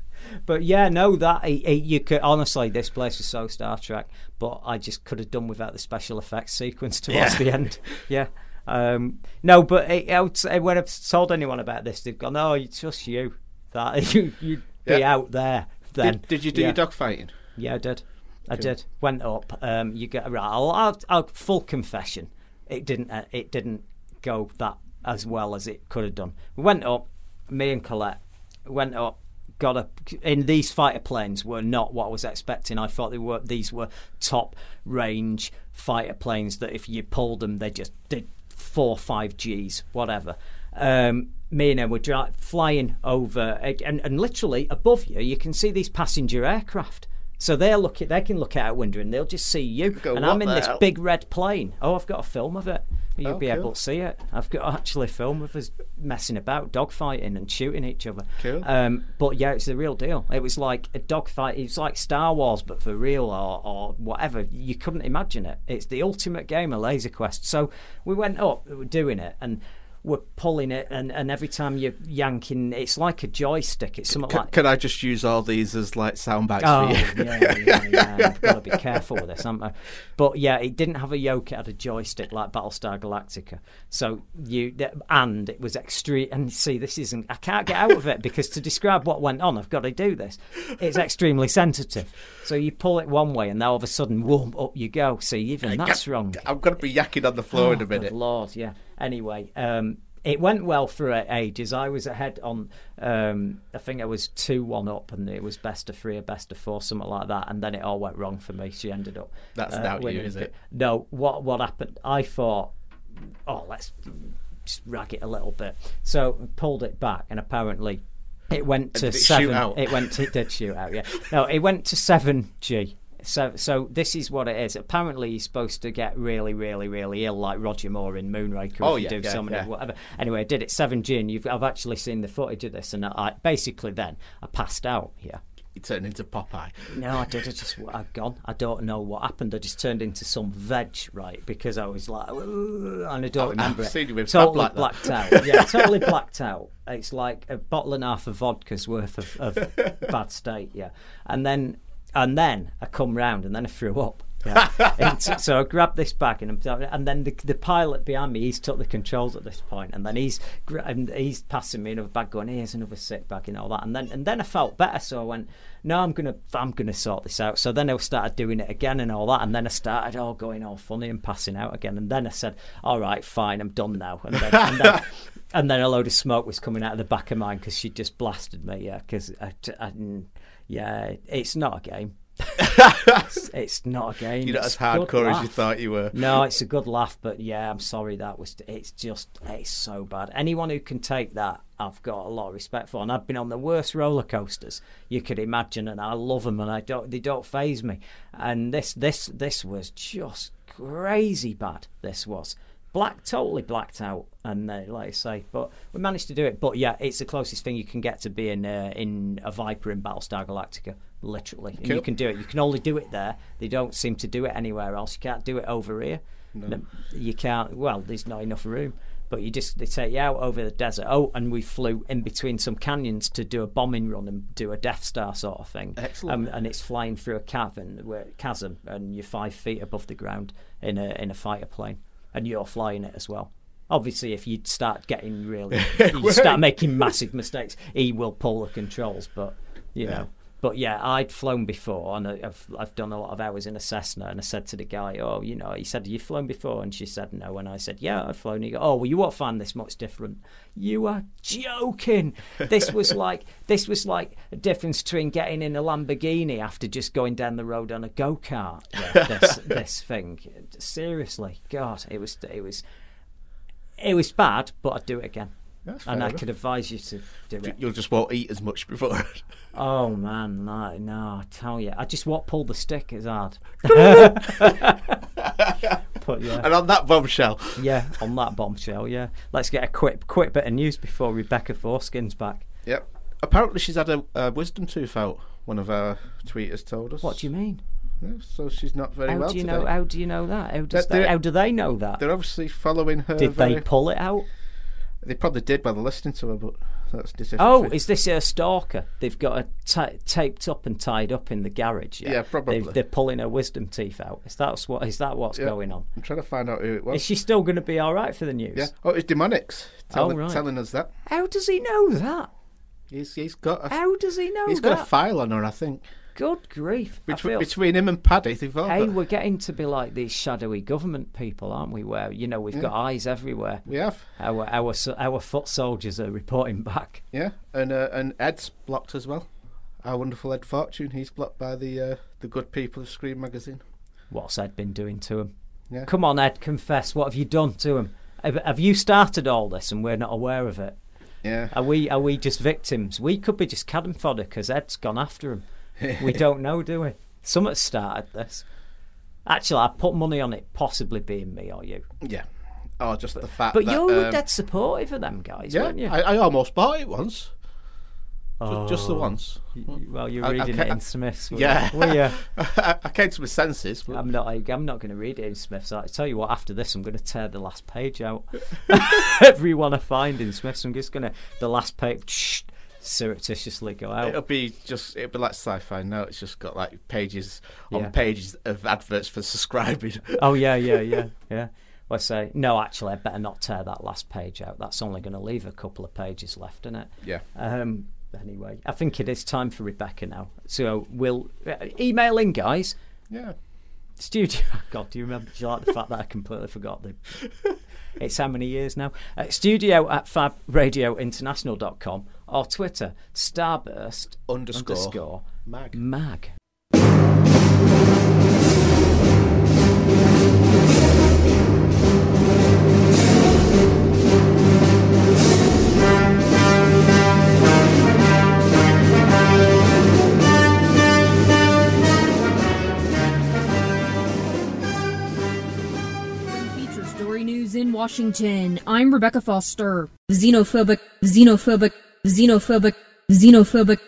but yeah, no, that he, he- you could honestly, this place was so Star Trek, but I just could have done without the special effects sequence towards Yeah. the end. Yeah. Um, no, but it, I would when I've told anyone about this, they've gone, "Oh, it's just you that you you'd be Yeah. out there." Then Did, did you do yeah. your dog fighting? Yeah, I did. I did. Went up. Um, you get right. I'll, I'll, I'll full confession. It didn't. Uh, it didn't go that as well as it could have done. We went up, me and Colette went up. Got a in these fighter planes were not what I was expecting. I thought they were these were top range fighter planes that if you pulled them they just did four five Gs whatever. Um, me and her were dri- flying over, and, and literally above you, you can see these passenger aircraft. So they're look at, they can look out window and they'll just see you. Go, and I'm in this hell?" big red plane. Oh, I've got a film of it. You'll Oh, be cool. able to see it. I've got actually a film of us messing about, dogfighting and shooting each other. Cool. Um, but yeah, it's the real deal. It was like a dogfight. It's like Star Wars, but for real or, or whatever. You couldn't imagine it. It's the ultimate game of Laser Quest. So we went up, we were doing it, and we're pulling it, and, and every time you're yanking, it's like a joystick. It's something Can, like can I just use all these as like sound bites Oh, for you? yeah, yeah, yeah. I've got to be careful with this, haven't I? But yeah, it didn't have a yoke; it had a joystick like Battlestar Galactica. So you and it was extreme. And see, this isn't. I can't get out of it because to describe what went on, I've got to do this. It's extremely sensitive. So you pull it one way, and now all of a sudden, warm up you go. See, even that's wrong. I'm going to be yakking on the floor in a Oh, good minute. lord, yeah. Anyway, um, it went well for ages. I was ahead on, um, I think I was 2 1 up, and it was best of three or best of four, something like that. And then it all went wrong for me. She ended up. That's uh, not you, is it? No, what, what happened? I thought, oh, let's just rag it a little bit. So pulled it back, and apparently. It went to it shoot seven. out? It went. To, it did shoot out. Yeah. No, it went to seven G. So, so this is what it is. Apparently, you're supposed to get really, really, really ill, like Roger Moore in Moonraker. Oh, if you do yeah, so many, yeah. whatever. Anyway, I did it seven G, and you've, I've actually seen the footage of this, and I basically then I passed out. Yeah. You turned into Popeye. No, I did. I just, I've gone. I don't know what happened. I just turned into some veg, right? Because I was like, and I don't oh, I've remember it. seen you with totally fab like that. blacked out. Yeah, totally blacked out. It's like a bottle and a half of vodka's worth of, of bad state. Yeah, and then and then I come round and then I threw up. Yeah. So- I grabbed this bag and I'm, and then the, the pilot behind me, he's took the controls at this point, and then he's and he's passing me another bag, going, "Here's another sick bag," and all that. And then and then I felt better, so I went, "No, I'm gonna I'm gonna sort this out." So then I started doing it again and all that, and then I started all going all funny and passing out again, and then I said, "All right, fine, I'm done now." And then, and then, and then a load of smoke was coming out of the back of mine because she just blasted me, yeah, because I, I, yeah, it's not a game. it's, it's not a game. You're not It's as hardcore as you thought you were. No, it's a good laugh, but yeah, I'm sorry that was. It's just, it's so bad. Anyone who can take that, I've got a lot of respect for, and I've been on the worst roller coasters you could imagine, and I love them, and I don't, they don't phase me. And this, this, this was just crazy bad. This was black, totally blacked out, and uh, like I say, but we managed to do it. But yeah, it's the closest thing you can get to being uh, in a Viper in Battlestar Galactica. Literally, and you can do it. You can only do it there. They don't seem to do it anywhere else. You can't do it over here. No, You can't. Well, there's not enough room. But you just they take you out over the desert. Oh, and we flew in between some canyons to do a bombing run and do a Death Star sort of thing. Excellent. Um, and it's flying through a cavern, where, chasm, and you're five feet above the ground in a in a fighter plane, and you're flying it as well. Obviously, if you start getting really, you start making massive mistakes, he will pull the controls. But you know, but yeah, I'd flown before, and I- I've I've done a lot of hours in a Cessna. And I said to the guy, "Oh, you know," he said, "You've flown before?" And she said, "No." And I said, "Yeah, I've flown." He go, "Oh, well, you won't find this much different." You are joking. This was like this was like a difference between getting in a Lamborghini after just going down the road on a go kart. Yeah, this this thing, seriously, God, it was it was it was bad, but I'd do it again. That's and I enough. could advise you to do it. You'll just won't eat as much before. Oh man, no, no, I tell you, I just what pull the stick is hard. but yeah, and on that bombshell, yeah, on that bombshell, yeah. Let's get a quick, quick bit of news before Rebecca Foreskin's back. yep. Apparently, she's had a, a wisdom tooth out. One of our tweeters told us. What do you mean? Yeah, so she's not very How well do you today. know? How do you know that? How, does they, they're- how do they know that? They're obviously following her. Did very... they pull it out? They probably did by the listening to her, but that's different. Oh, is this a stalker? They've got her ta taped up and tied up in the garage. Yeah, Yeah, probably. They've, they're pulling her wisdom teeth out. Is that what? Is that what's Yeah. going on? I'm trying to find out who it was. Is she still going to be all right for the news? Yeah. Oh, it's demonics telling, Oh, right. telling us that. How does he know that? He's he's got a How does he know he's that? got a file on her, I think. Good grief! Between, between him and Paddy, they've all Hey, got- we're getting to be like these shadowy government people, aren't we? Where you know we've got eyes everywhere. we have. Our our our foot soldiers are reporting back. Yeah, and uh, and Ed's blocked as well. Our wonderful Ed Fortune, he's blocked by the uh, the good people of Scream magazine. What's Ed been doing to him? Yeah. Come on, Ed, confess. What have you done to him? Have, have you started all this and we're not aware of it? Yeah. Are we are we just victims? We could be just cannon fodder because Ed's gone after him. We don't know, do we? Someone started this. Actually, I put money on it possibly being me or you. Yeah. Oh, just the fact But that, you were um, dead supportive of them guys, Yeah, weren't you? I, I almost bought it once. Ju- Just the Oh. once. well, you're I- I reading ca- it in Smiths. Were Yeah. You? Were you? I, I came to my senses. But I'm not. I'm not going to read it in Smiths. I tell you what. After this, I'm going to tear the last page out. Everyone I find in Smiths, I'm just going to the last page surreptitiously go out. It'll be just it'll be like sci-fi now. It's just got like pages on Yeah. pages of adverts for subscribing. Oh yeah, yeah, yeah, yeah. Well, I say no. Actually, I better not tear that last page out. That's only going to leave a couple of pages left in it. Yeah. Um. Anyway, I think it is time for Rebecca now. So we'll uh, email in, guys. Yeah. Studio. God, do you remember? Do you like the fact that I completely forgot the? It's how many years now? Uh, studio at fabradiointernational.com or Twitter starburst Underscore underscore mag. mag. Feature story news in Washington. I'm Rebecca Foster. Xenophobic, xenophobic, xenophobic, xenophobic.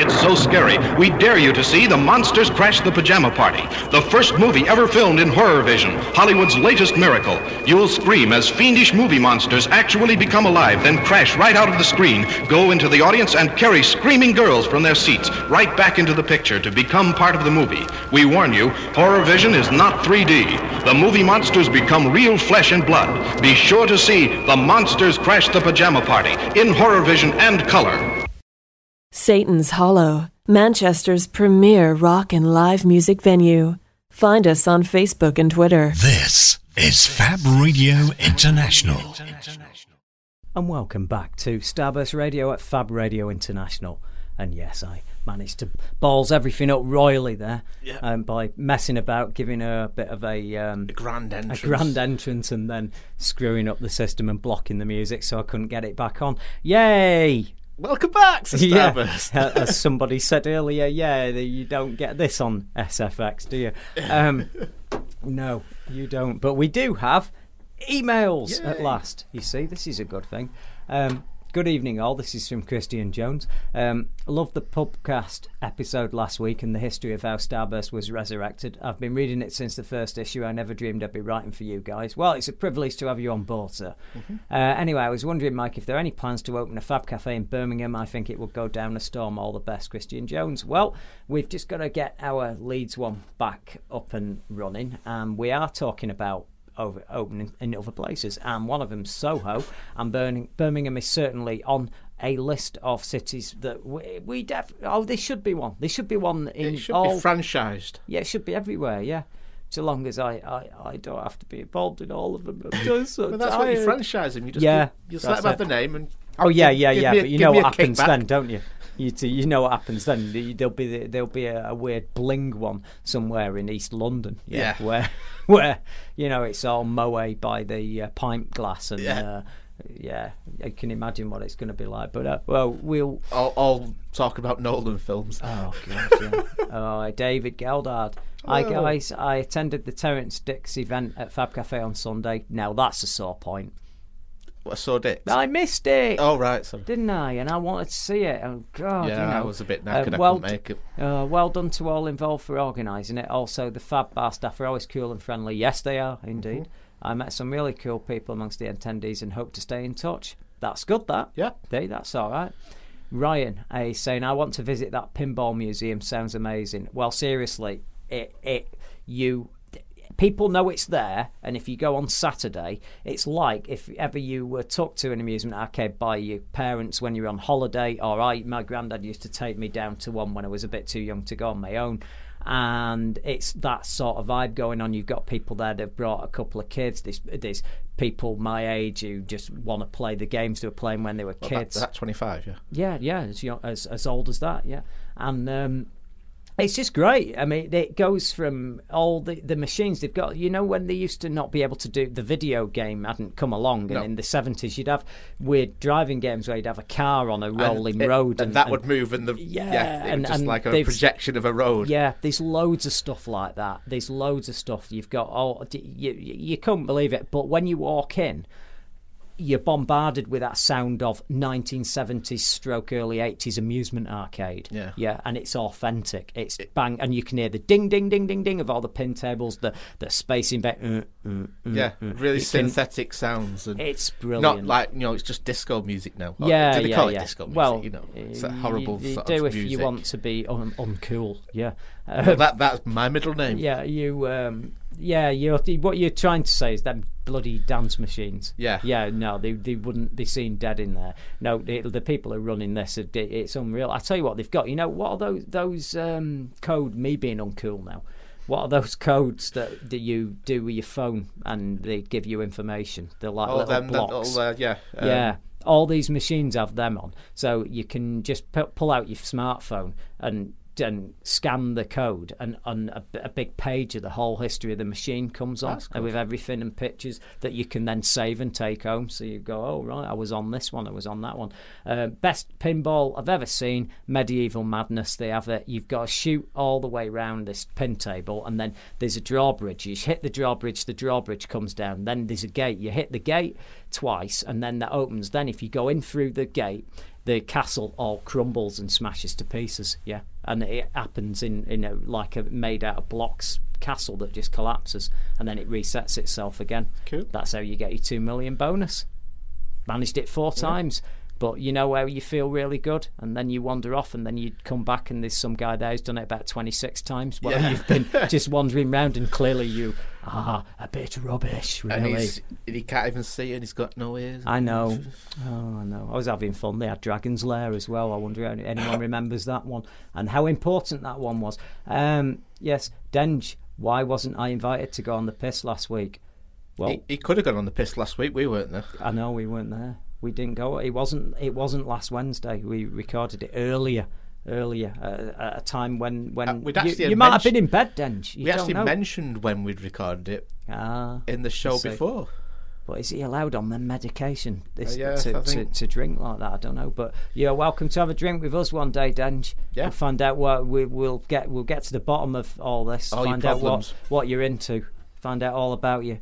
It's so scary. We dare you to see The Monsters Crash the Pajama Party, the first movie ever filmed in horror vision, Hollywood's latest miracle. You'll scream as fiendish movie monsters actually become alive, then crash right out of the screen, go into the audience, and carry screaming girls from their seats right back into the picture to become part of the movie. We warn you, horror vision is not 3D. The movie monsters become real flesh and blood. Be sure to see The Monsters Crash the Pajama Party in horror vision and color. Satan's Hollow, Manchester's premier rock and live music venue. Find us on Facebook and Twitter. This is Fab Radio International. And welcome back to Starburst Radio at Fab Radio International. And yes, I managed to balls everything up royally there Yeah. um, by messing about, giving her a bit of a, um, A grand entrance. a grand entrance, and then screwing up the system and blocking the music so I couldn't get it back on. Yay! Welcome back to Yeah. Uh, as somebody said earlier, yeah, you don't get this on SFX, do you? Um, no, you don't. But we do have emails at last. You see, this is a good thing. Um, good evening, all. This is from Christian Jones. Um, loved the pubcast episode last week and the history of how Starburst was resurrected. I've been reading it since the first issue. I never dreamed I'd be writing for you guys. Well, it's a privilege to have you on board, sir. Uh, anyway, I was wondering, Mike, if there are any plans to open a Fab Cafe in Birmingham. I think it would go down a storm. All the best, Christian Jones. Well, we've just got to get our Leeds one back up and running. Um, we are talking about over opening in other places, and one of them Soho, and Birmingham, Birmingham is certainly on a list of cities that we, we def. Oh, there should be one. There should be one in It should all. be franchised. yeah, it should be everywhere. Yeah, so long as I, I, I don't have to be involved in all of them. I'm just so Well, that's what you franchise them. You just Yeah, give, you just let that's them have it. the name and. Oh yeah, give- yeah, give yeah. a- but you know what happens kickback. then, don't you? You, you know what happens then. There'll be there'll be a, a weird bling one somewhere in East London. Yeah. where where you know it's all Moët by the uh, pint glass and. Yeah. Uh, yeah, I can imagine what it's going to be like. But uh, well, we'll I'll talk about Nolan films. Oh god, yeah. oh, David Geldard. Hi guys, I attended the Terrance Dicks event at Fab Cafe on Sunday. Now that's a sore point. I saw it. I missed it. Oh right. Didn't I? And I wanted to see it. Oh God, Yeah, you know. I was a bit knackered, I well, couldn't make it. Uh, well done to all involved for organising it. Also, the Fab Bar staff are always cool and friendly. Yes, they are indeed. Mm-hmm. I met some really cool people amongst the attendees and hope to stay in touch. That's good. That Yeah. Hey, that's all right. Ryan is saying, "I want to visit that pinball museum. Sounds amazing." Well, seriously, it it you people know it's there, and if you go on Saturday, it's like if ever you were took to an amusement arcade by your parents when you were on holiday. Or I, my granddad used to take me down to one when I was a bit too young to go on my own. And it's that sort of vibe going on. You've got people there that've brought a couple of kids. There's, there's people my age who just want to play the games they were playing when they were Well, that- kids. that 25, yeah. Yeah, yeah, as young, as as old as that, yeah. And um, it's just great. I mean, it goes from all the, the machines they've got. You know, when they used to not be able to do the video game hadn't come along, and No. in the seventies you'd have weird driving games where you'd have a car on a rolling and, it- road, and, that would move, and the yeah, yeah, and- just and like a projection of a road. Yeah, there's loads of stuff like that. There's loads of stuff you've got. Oh, you you, you couldn't believe it. But when you walk in, you're bombarded with that sound of 1970s stroke early 80s amusement arcade. Yeah. yeah, and it's authentic. It's bang, and you can hear the ding, ding, ding, ding, ding of all the pin tables, the the space in back. Uh, uh, uh, Yeah, uh. really You can- synthetic sounds. And It's brilliant. Not like you know, it's just disco music now. Yeah, do they yeah, call it yeah. disco music? well, you know, it's that horrible You, sort do of if music. you want to be un- uncool. Yeah. Well, that that's my middle name. Yeah, you. Um, yeah, you're, what you're trying to say is them bloody dance machines. Yeah. Yeah. No, they they wouldn't be seen dead in there. No, the, the people who are running this, are- it's unreal. I tell you what, they've got. You know what are those those um, code? Me being uncool now. What are those codes that, that you do with your phone and they give you information? They're like All little them, them blocks. little, uh, yeah, um, yeah. All these machines have them on, so you can just pu- pull out your smartphone and and scan the code, and on a, a big page of the whole history of the machine comes on and with everything and pictures that you can then save and take home. So you go, oh right, I was on this one, I was on that one. Uh, best pinball I've ever seen, Medieval Madness. They have it. You've got to shoot all the way round this pin table, and then there's a drawbridge. You hit the drawbridge, the drawbridge comes down. Then there's a gate. You hit the gate twice, and then that opens. Then if you go in through the gate, the castle all crumbles and smashes to pieces. Yeah, and it happens in in a, like a made out of blocks castle that just collapses, and then it resets itself again. Cool. That's how you get your two million bonus. Managed it four Yeah. times. But you know where you feel really good, and then you wander off, and then you come back, and there's some guy there who's done it about 26 times. Well, Yeah. you've been just wandering around, and clearly you are a bit rubbish, And really. he's, and he can't even see, and he's got no ears. I know. Oh, I know. I was having fun. They had Dragon's Lair as well. I wonder if anyone remembers that one and how important that one was. Um, yes, Denge, why wasn't I invited to go on the piss last week? Well, he, he could have gone on the piss last week. We weren't there. I know we weren't there. We didn't go. It wasn't. It wasn't last Wednesday. We recorded it earlier. Earlier, uh, at a time when when Uh, you, you might have been in bed, Denge. You we actually know. mentioned when we'd recorded it Ah, in the show before. But is he allowed on the medication this, Uh, yes, to, to, to drink like that? I don't know. But you're welcome to have a drink with us one day, Denge. Yeah. We'll find out what we, we'll get. We'll get to the bottom of all this. All find out what, what you're into. Find out all about you.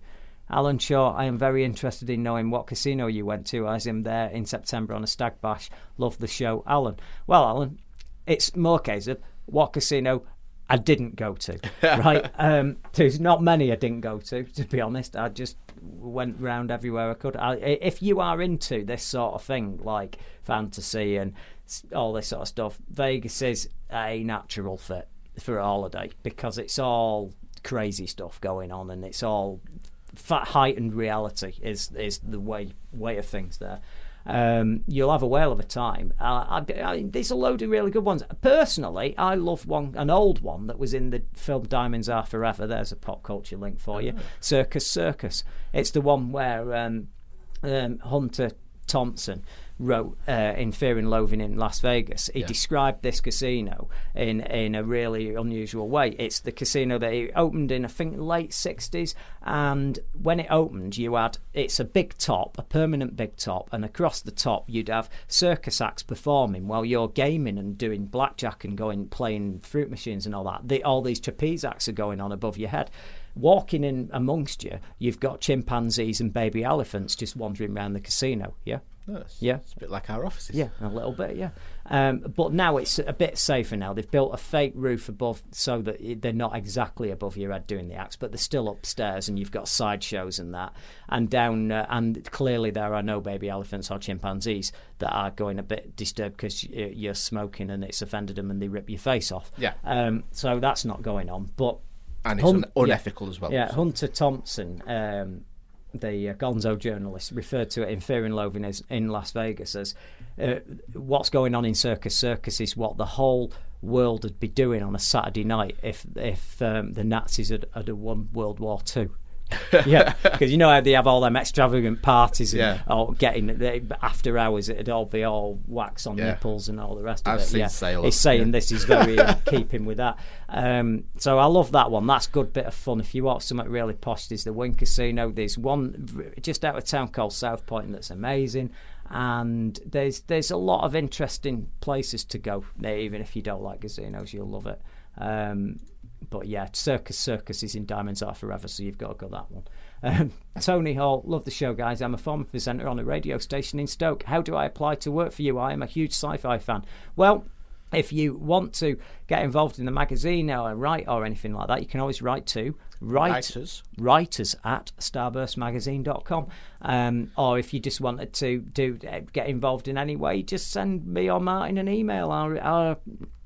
Alan Shaw, I am very interested in knowing what casino you went to. I was in there in September on a stag bash. Love the show, Alan. Well, Alan, it's more case of what casino I didn't go to. right? Um, there's not many I didn't go to, to be honest. I just went round everywhere I could. I, if you are into this sort of thing, like fantasy and all this sort of stuff, Vegas is a natural fit for a holiday because it's all crazy stuff going on and it's all fa- heightened reality is is the way way of things there. Um, you'll have a whale of a time. Uh, I, I, there's a load of really good ones. Personally, I love one, an old one that was in the film Diamonds Are Forever. There's a pop culture link for you. Circus Circus. It's the one where um, um, Hunter Thompson wrote uh, in Fear and Loathing in Las Vegas. He Yeah. described this casino in in a really unusual way. It's the casino that he opened in I think late sixties, and when it opened, you had it's a big top, a permanent big top, and across the top you'd have circus acts performing while you're gaming and doing blackjack and going playing fruit machines and all that. The, all these trapeze acts are going on above your head. Walking in amongst you, you've got chimpanzees and baby elephants just wandering around the casino. Yeah. It's, Yeah. it's a bit like our offices. Yeah, a little bit, yeah. Um, but now it's a bit safer now. They've built a fake roof above so that they're not exactly above your head doing the acts, but they're still upstairs and you've got sideshows and that. And down, uh, and clearly there are no baby elephants or chimpanzees that are going a bit disturbed because you're smoking and it's offended them and they rip your face off. Yeah. Um, so that's not going on. But And it's Hun- un- unethical as well. Yeah, so. Hunter Thompson, um, the uh, Gonzo journalist, referred to it in Fear and Loathing as, in Las Vegas as uh, what's going on in Circus Circus is what the whole world would be doing on a Saturday night if if um, the Nazis had, had won World War Two. yeah, because you know how they have all them extravagant parties and Yeah. all getting they, after hours. It'd all be all wax on Yeah. nipples and all the rest of I've it. seen yeah, he's saying yeah. this is very in keeping with that. Um, so I love that one. That's a good bit of fun. If you want something really posh, there's the Wynn Casino. There's one just out of town called South Point that's amazing. And there's there's a lot of interesting places to go. there, Even if you don't like casinos, you'll love it. Um, but yeah, Circus Circus is in Diamonds Are Forever, so you've got to go that one. Um, Tony Hall, love the show, guys. I'm a former presenter on a radio station in Stoke. How do I apply to work for you? I am a huge sci fi fan. Well, if you want to get involved in the magazine or write or anything like that, you can always write to write, Writers. writers at starburstmagazine.com. Um, or if you just wanted to do uh, get involved in any way, just send me or Martin an email. Our, our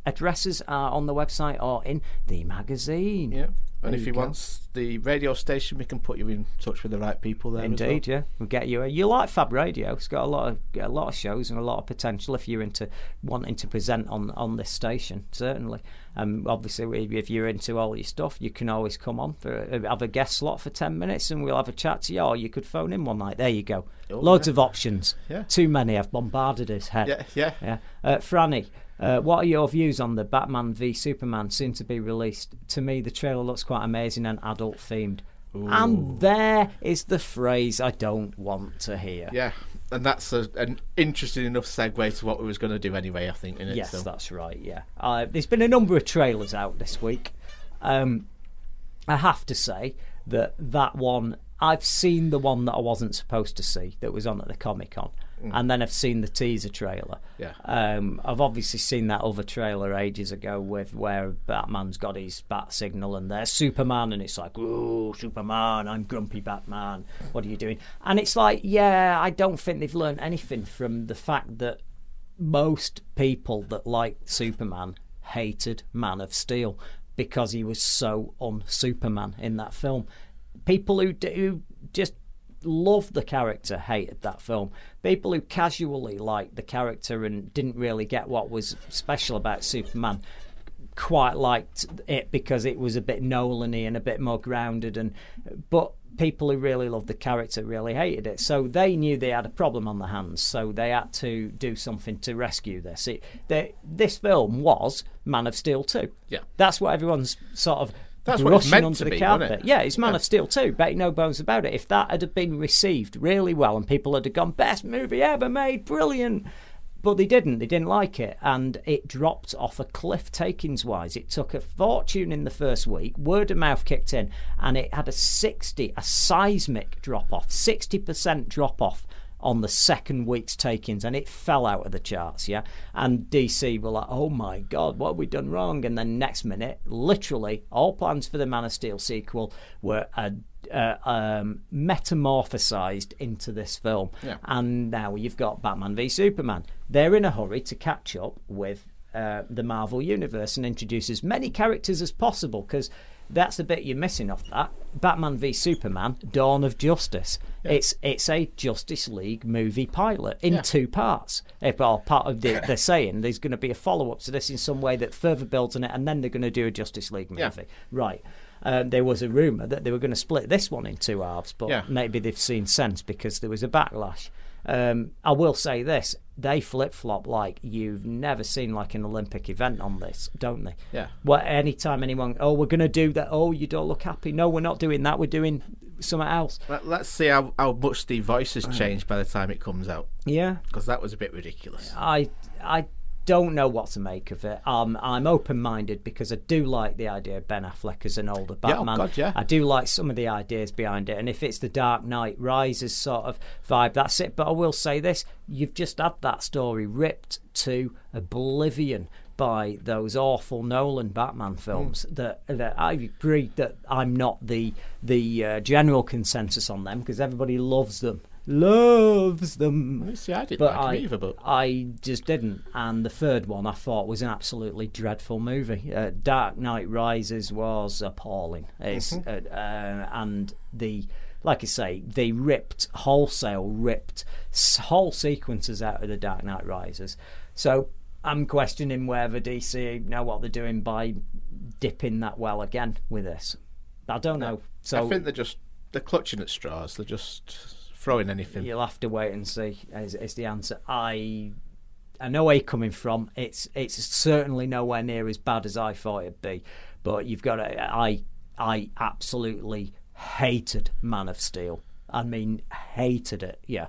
addresses are on the website or in the magazine. Yeah. And There if you wants the radio station, we can put you in touch with the right people there. as well. Indeed, yeah, we'll get you. A, you like Fab Radio? It's got a lot of a lot of shows and a lot of potential if you're into wanting to present on on this station. Certainly, um, obviously, if you're into all your stuff, you can always come on for have a guest slot for ten minutes, and we'll have a chat to you. Or you could phone in one night. There you go. Oh, Loads yeah. of options. Yeah. Too many. I've bombarded his head. Yeah, yeah. yeah. Uh, Franny. Uh, what are your views on the Batman v Superman soon to be released? To me, the trailer looks quite amazing and adult themed. And there is the phrase I don't want to hear. Yeah. And that's a, an interesting enough segue to what we was going to do anyway, I think, in it. Yes, so. that's right. Yeah, uh, there's been a number of trailers out this week. Um, I have to say that that one I've seen the one that I wasn't supposed to see that was on at the Comic Con, Mm. and then I've seen the teaser trailer. Yeah. Um, I've obviously seen that other trailer ages ago with where Batman's got his bat signal and there's Superman and it's like, oh, Superman, I'm grumpy Batman. What are you doing? And it's like, yeah, I don't think they've learned anything from the fact that most people that liked Superman hated Man of Steel because he was so un Superman in that film. People who, who just loved the character hated that film. People who casually liked the character and didn't really get what was special about Superman quite liked it because it was a bit Nolan-y and a bit more grounded and but people who really loved the character really hated it so they knew they had a problem on their hands so they had to do something to rescue this it, they, this film was Man of Steel 2 Yeah. that's what everyone's sort of That's what it's brushing meant under to the be, carpet yeah it's Man Yeah. of Steel 2 bet no bones about it if that had been received really well and people had gone best movie ever made brilliant but they didn't. They didn't like it, and it dropped off a cliff takings wise. It took a fortune in the first week. Word of mouth kicked in, and it had a sixty, a seismic drop off, sixty percent drop off on the second week's takings, and it fell out of the charts. Yeah, and DC were like, "Oh my god, what have we done wrong?" And then next minute, literally, all plans for the Man of Steel sequel were uh, uh, um, metamorphosized into this film. Yeah. And now you've got Batman v Superman. They're in a hurry to catch up with uh, the Marvel Universe and introduce as many characters as possible because that's the bit you're missing off that. Batman v Superman: Dawn of Justice. It's it's a Justice League movie pilot in Yeah. two parts. Eh, Well, part of the, they're saying there's going to be a follow up to this in some way that further builds on it, and then they're going to do a Justice League movie. Yeah. Right. Um, there was a rumor that they were going to split this one in two halves, but Yeah. maybe they've seen sense because there was a backlash. Um, I will say this: they flip flop like you've never seen like an Olympic event on this, don't they? Yeah. Well, anytime anyone, oh, we're going to do that. Oh, you don't look happy. No, we're not doing that. We're doing something else. Let, let's see how, how much the voice has changed by the time it comes out. Yeah. Because that was a bit ridiculous. I I don't know what to make of it. Um, I'm open minded because I do like the idea of Ben Affleck as an older Yeah, oh Batman. God, yeah. I do like some of the ideas behind it, and if it's the Dark Knight Rises sort of vibe, that's it. But I will say this: you've just had that story ripped to oblivion by those awful Nolan Batman films. That that I agree that I'm not the the uh, general consensus on them because everybody loves them. Loves them. See, I didn't but like I, either, but I just didn't. And the third one I thought was an absolutely dreadful movie. Uh, Dark Knight Rises was appalling. It's Mhm. uh, uh, and the like I say, they ripped wholesale ripped whole sequences out of the Dark Knight Rises. So I'm questioning whether DC know what they're doing by dipping that well again with this. I don't know. So I think they're just they're clutching at straws. They're just throwing anything. You'll have to wait and see. Is, is the answer? I I know where you're coming from. It's it's certainly nowhere near as bad as I thought it'd be. But you've got to. I I absolutely hated Man of Steel. I mean, hated it. Yeah,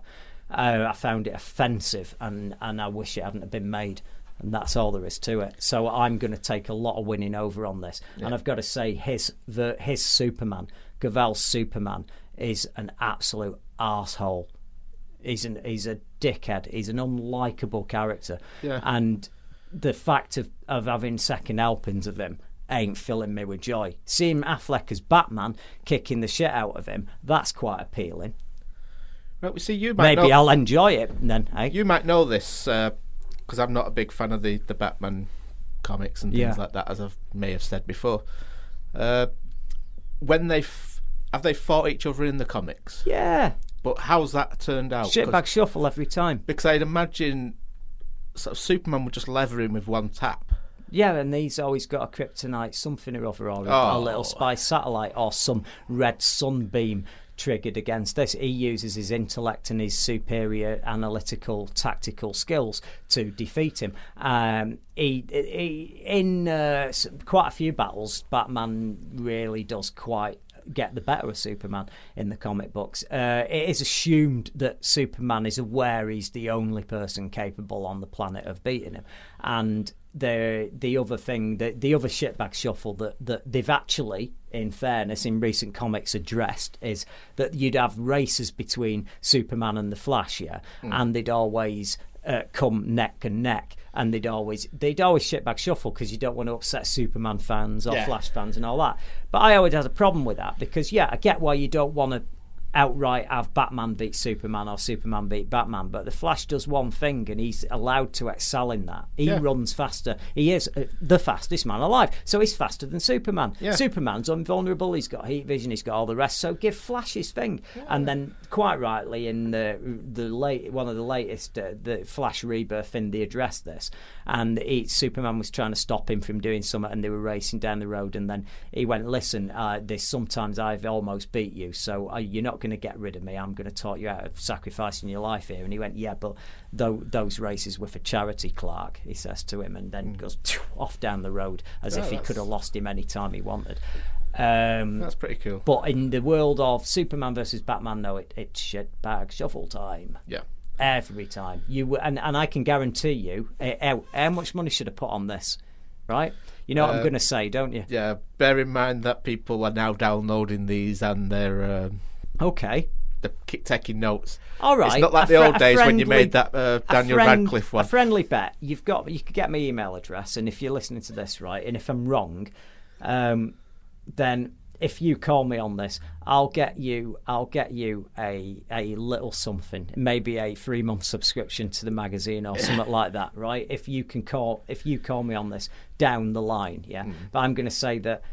uh, I found it offensive, and and I wish it hadn't have been made. And that's all there is to it. So I'm going to take a lot of winning over on this. Yeah. And I've got to say, his the his Superman, Cavill's Superman, is an absolute asshole. He's an he's a dickhead. He's an unlikable character. Yeah. And the fact of, of having second helpings of him ain't filling me with joy. Seeing Affleck as Batman kicking the shit out of him, that's quite appealing. Right, we see you might Maybe know, I'll enjoy it then. Eh? You might know this because I'm not a big fan of the the Batman comics and things Yeah. like that, as I may have said before. Uh, when they f- have they fought each other in the comics, Yeah. but how's that turned out? Shitbag shuffle every time. Because I'd imagine sort of Superman would just leather him with one tap. Yeah, and he's always got a kryptonite something or other, or a, a Oh. little spy satellite, or some red sunbeam triggered against this. He uses his intellect and his superior analytical, tactical skills to defeat him. Um, he, he in uh, quite a few battles, Batman really does quite get the better of Superman in the comic books. Uh, it is assumed that Superman is aware he's the only person capable on the planet of beating him, and the the other thing, the the other shitbag shuffle that that they've actually, in fairness, in recent comics addressed is that you'd have races between Superman and the Flash, yeah, Mm. and they'd always. Uh, come neck and neck, and they'd always they'd always shit back shuffle because you don't want to upset Superman fans or Yeah. Flash fans and all that. But I always had a problem with that because yeah, I get why you don't want to outright have Batman beat Superman or Superman beat Batman, but the Flash does one thing and he's allowed to excel in that. He Yeah. runs faster. He is uh, the fastest man alive, so he's faster than Superman. Yeah. Superman's invulnerable. He's got heat vision. He's got all the rest. So give Flash his thing, and then quite rightly in the the late one of the latest uh, the Flash rebirth thing they addressed this, and he, Superman was trying to stop him from doing something, and they were racing down the road, and then he went, "Listen, uh, this sometimes I've almost beat you, so uh, you're not going to get rid of me. I'm going to talk you out of sacrificing your life here." And he went, "Yeah, but tho- those races were for charity, Clark." He says to him, and then goes off down the road as Oh, if he that's- could have lost him any time he wanted. Um, That's pretty cool. But in the world of Superman versus Batman, no, it, it's shit bag shuffle time. Yeah. Every time you and and I can guarantee you, uh, how, how much money should I put on this? Right? You know what I'm Uh, going to say, don't you? Yeah, bear in mind that people are now downloading these and they're um, okay. They're ki- taking notes. All right. It's not like a the fri- old a days when you friendly- made that uh, a Daniel friend- Radcliffe one. A friendly bet. You've got. You could get my email address, and if you're listening to this right, and if I'm wrong, um, then if you call me on this, I'll get you. I'll get you a a little something, maybe a three month subscription to the magazine or something like that. Right? If you can call, if you call me on this down the line, yeah. Mm. But I'm going to say that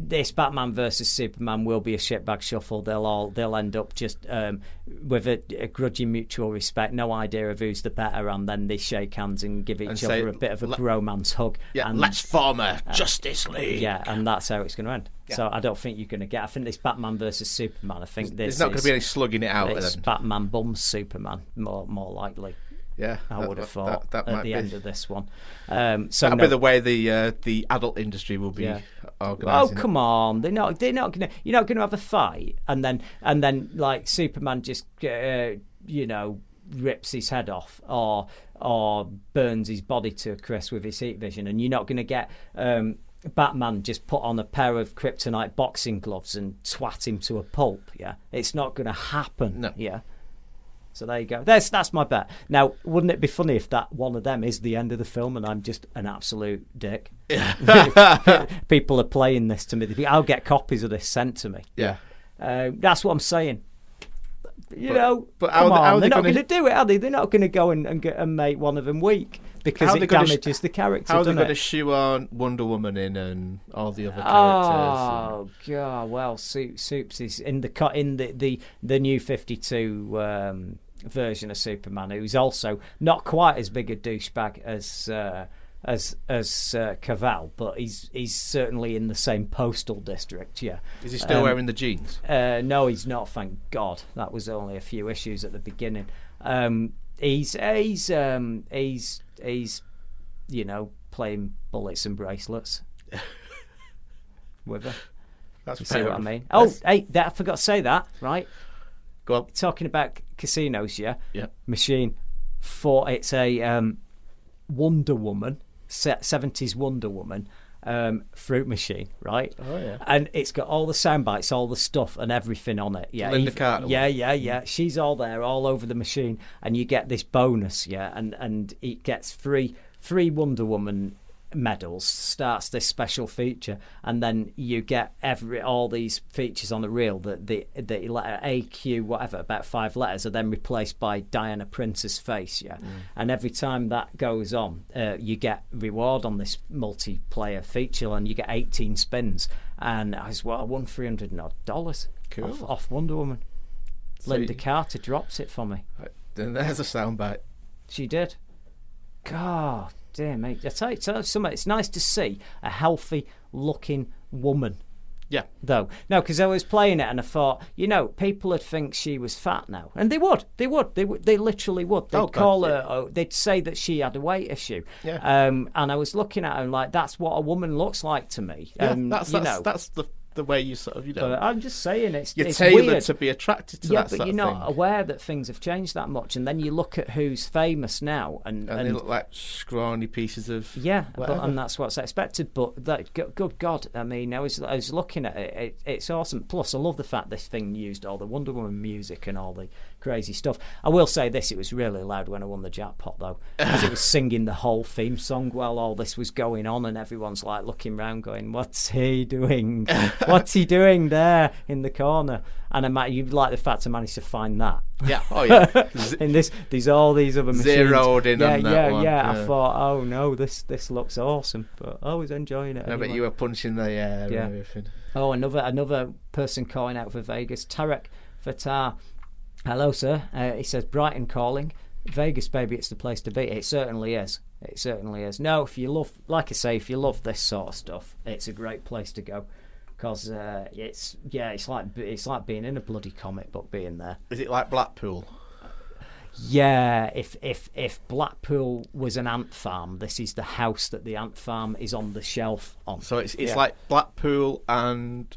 this Batman versus Superman will be a shitbag shuffle. They'll all they'll end up just um, with a, a grudging mutual respect, no idea of who's the better, and then they shake hands and give each And say, other a bit of a "Let- bromance hug. Yeah, and, let's form a uh, Justice League. Yeah, and that's how it's going to end. Yeah. So I don't think you're going to get. I think this Batman versus Superman. I think There's not gonna be any slugging it out It's then. Batman bums Superman more more likely. Yeah, I that- would have that- thought that- that at the be. end of this one. Um, so That'll no, be the way the uh, the adult industry will be Yeah. Oh it. come on! They're not. They're not gonna. You're not gonna have a fight, and then and then like Superman just uh, you know rips his head off, or or burns his body to a crisp with his heat vision, and you're not gonna get. Um, Batman just put on a pair of kryptonite boxing gloves and twat him to a pulp. Yeah, it's not going to happen. No. Yeah. So there you go. That's that's my bet. Now, wouldn't it be funny if that one of them is the end of the film and I'm just an absolute dick? People are playing this to me. I'll get copies of this sent to me. Yeah. Uh, that's what I'm saying. you But- know, but how come on, they they're not going to do it, are they? They're not going to go and, and, get, and make one of them weak because it gonna sh- damages the character. How are they going to shoe on Wonder Woman in and all the other characters? Oh god! Well, Soup, Soups is in the cut in the the the new Fifty Two um, version of Superman, who's also not quite as big a douchebag as. Uh, as as uh, Cavill, but he's he's certainly in the same postal district. Yeah. Is he still Um, wearing the jeans? Uh, no, he's not. Thank God. That was only a few issues at the beginning. Um, he's he's um, he's he's you know playing bullets and bracelets with her. That's you see what I mean? Oh, That's- hey, that, I forgot to say that. Right. Go on. Talking about casinos, yeah. Yeah. Machine. For it's a um, Wonder Woman, seventies Wonder Woman. Um, fruit machine, right? Oh, yeah. And it's got all the sound bites, all the stuff, and everything on it. Yeah, Lynda Carter Yeah, yeah, yeah. She's all there, all over the machine, and you get this bonus. Yeah, and and it gets three three Wonder Woman medals. Starts this special feature, and then you get every all these features on the reel. that the the letter A Q whatever about five letters are then replaced by Diana Prince's face. Yeah, and every time that goes on, uh, you get reward on this multiplayer feature, and you get eighteen spins. And I was well, I won three hundred odd dollars Cool. off, off Wonder Woman. So Lynda you- Carter drops it for me. Then there's a soundbite. She did. God damn, mate. I tell you, tell you something. It's nice to see a healthy looking woman. Yeah. Though no, because I was playing it and I thought, you know, people would think she was fat now, and they would, they would, they would, they literally would. They'd Oh, God, call yeah. her, oh, they'd say that she had a weight issue. Yeah. Um, and I was looking at her and like, that's what a woman looks like to me. Yeah, um, that's you that's, know. that's the the way you sort of you know. But I'm just saying it's You're it's tailored weird. to be attracted to yeah, that but you're not thing. aware that things have changed that much, and then you look at who's famous now, and, and, they look like scrawny pieces of yeah, but, and that's what's expected. But that, good, good God, I mean, I was I was looking at it, it. It's awesome. Plus, I love the fact this thing used all the Wonder Woman music and all the crazy stuff. I will say this: it was really loud when I won the jackpot, though, because it was singing the whole theme song while all this was going on, and everyone's like looking round, going, "What's he doing? What's he doing there in the corner?" And I might, you like the fact I managed to find that. Yeah. Oh yeah. in this, there's all these other machines. Zeroed in yeah, on that yeah, one, yeah. I thought, oh no, this this looks awesome, but I was enjoying it. I bet anyway. you were punching the air Yeah. and everything. Oh, another another person calling out for Vegas. Tarek Fatah. Hello, sir. Uh, he says Brighton calling. Vegas, baby, it's the place to be. It certainly is. It certainly is. No, if you love, like I say, if you love this sort of stuff, it's a great place to go. Because uh, it's yeah, it's like it's like being in a bloody comic book, being there. Is it like Blackpool? Yeah, if if if Blackpool was an ant farm, this is the house that the ant farm is on the shelf on. So it's it's Yeah. like Blackpool and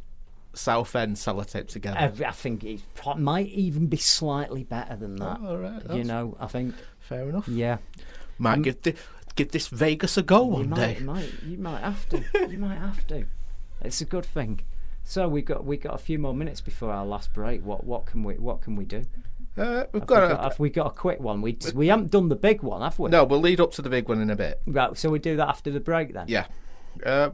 Southend sellotape together. Every, I think it pro- might even be slightly better than that. Oh, all right, You know, I think. Fair enough. Yeah. Might Um, give, give this Vegas a go You one might, day. might, you might have to. you might have to. It's a good thing. So we got we got a few more minutes before our last break. What what can we what can we do? Uh, we've have, got we a- got have we got a quick one? We we haven't done the big one, have we? No, we'll lead up to the big one in a bit. Right. So we do that after the break then. Yeah. Uh,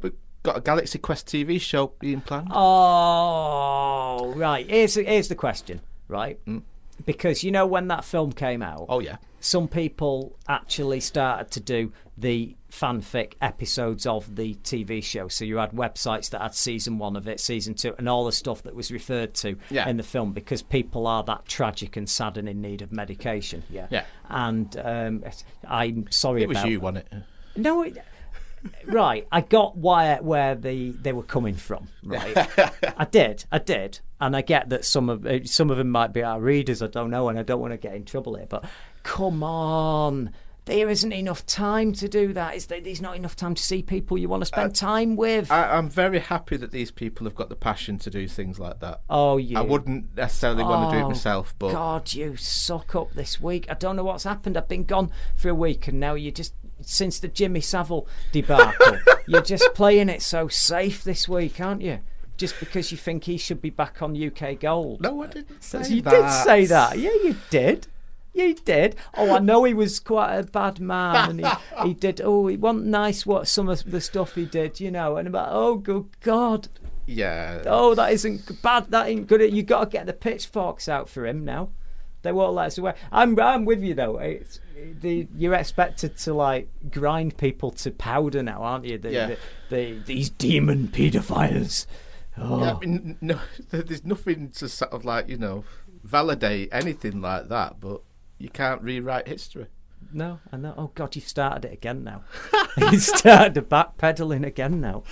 got a Galaxy Quest TV show being planned. Oh, right. Here's here's the question, right? Because you know when that film came out. Mm. Oh yeah. Some people actually started to do the fanfic episodes of the TV show. So you had websites that had season one of it, season two, and all the stuff that was referred to Yeah. in the film because people are that tragic and sad and in need of medication. Yeah. Yeah. And um, I'm sorry about It was you, wasn't it? no, it, right. I got where where the they were coming from. Right, I did, I did, and I get that some of uh, some of them might be our readers. I don't know, and I don't want to get in trouble here. But come on, there isn't enough time to do that. Is there, there's not enough time to see people you want to spend time with. I, I'm very happy that these people have got the passion to do things like that. Oh, you. I wouldn't necessarily want to do it Oh, myself, but God, you suck up this week. I don't know what's happened. I've been gone for a week, and now you just since the Jimmy Savile debacle, you're just playing it so safe this week, aren't you? Just because you think he should be back on UK Gold. No, I didn't uh, say you that. You did say that. Yeah, you did. You did. Oh, I know he was quite a bad man, and he, he did. Oh, he wasn't nice what some of the stuff he did, you know. And about, oh, good God, yeah. Oh, that isn't bad. That ain't good. You got to get the pitchforks out for him now. They won't let us away. I'm I'm with you though. It's the you're expected to like grind people to powder now, aren't you? The, Yeah. the, the, these demon paedophiles. Oh. Yeah, I oh. mean, no, there's nothing to sort of like you know validate anything like that, but you can't rewrite history. No, I know. Oh God, you've started it again now. you started backpedaling again now.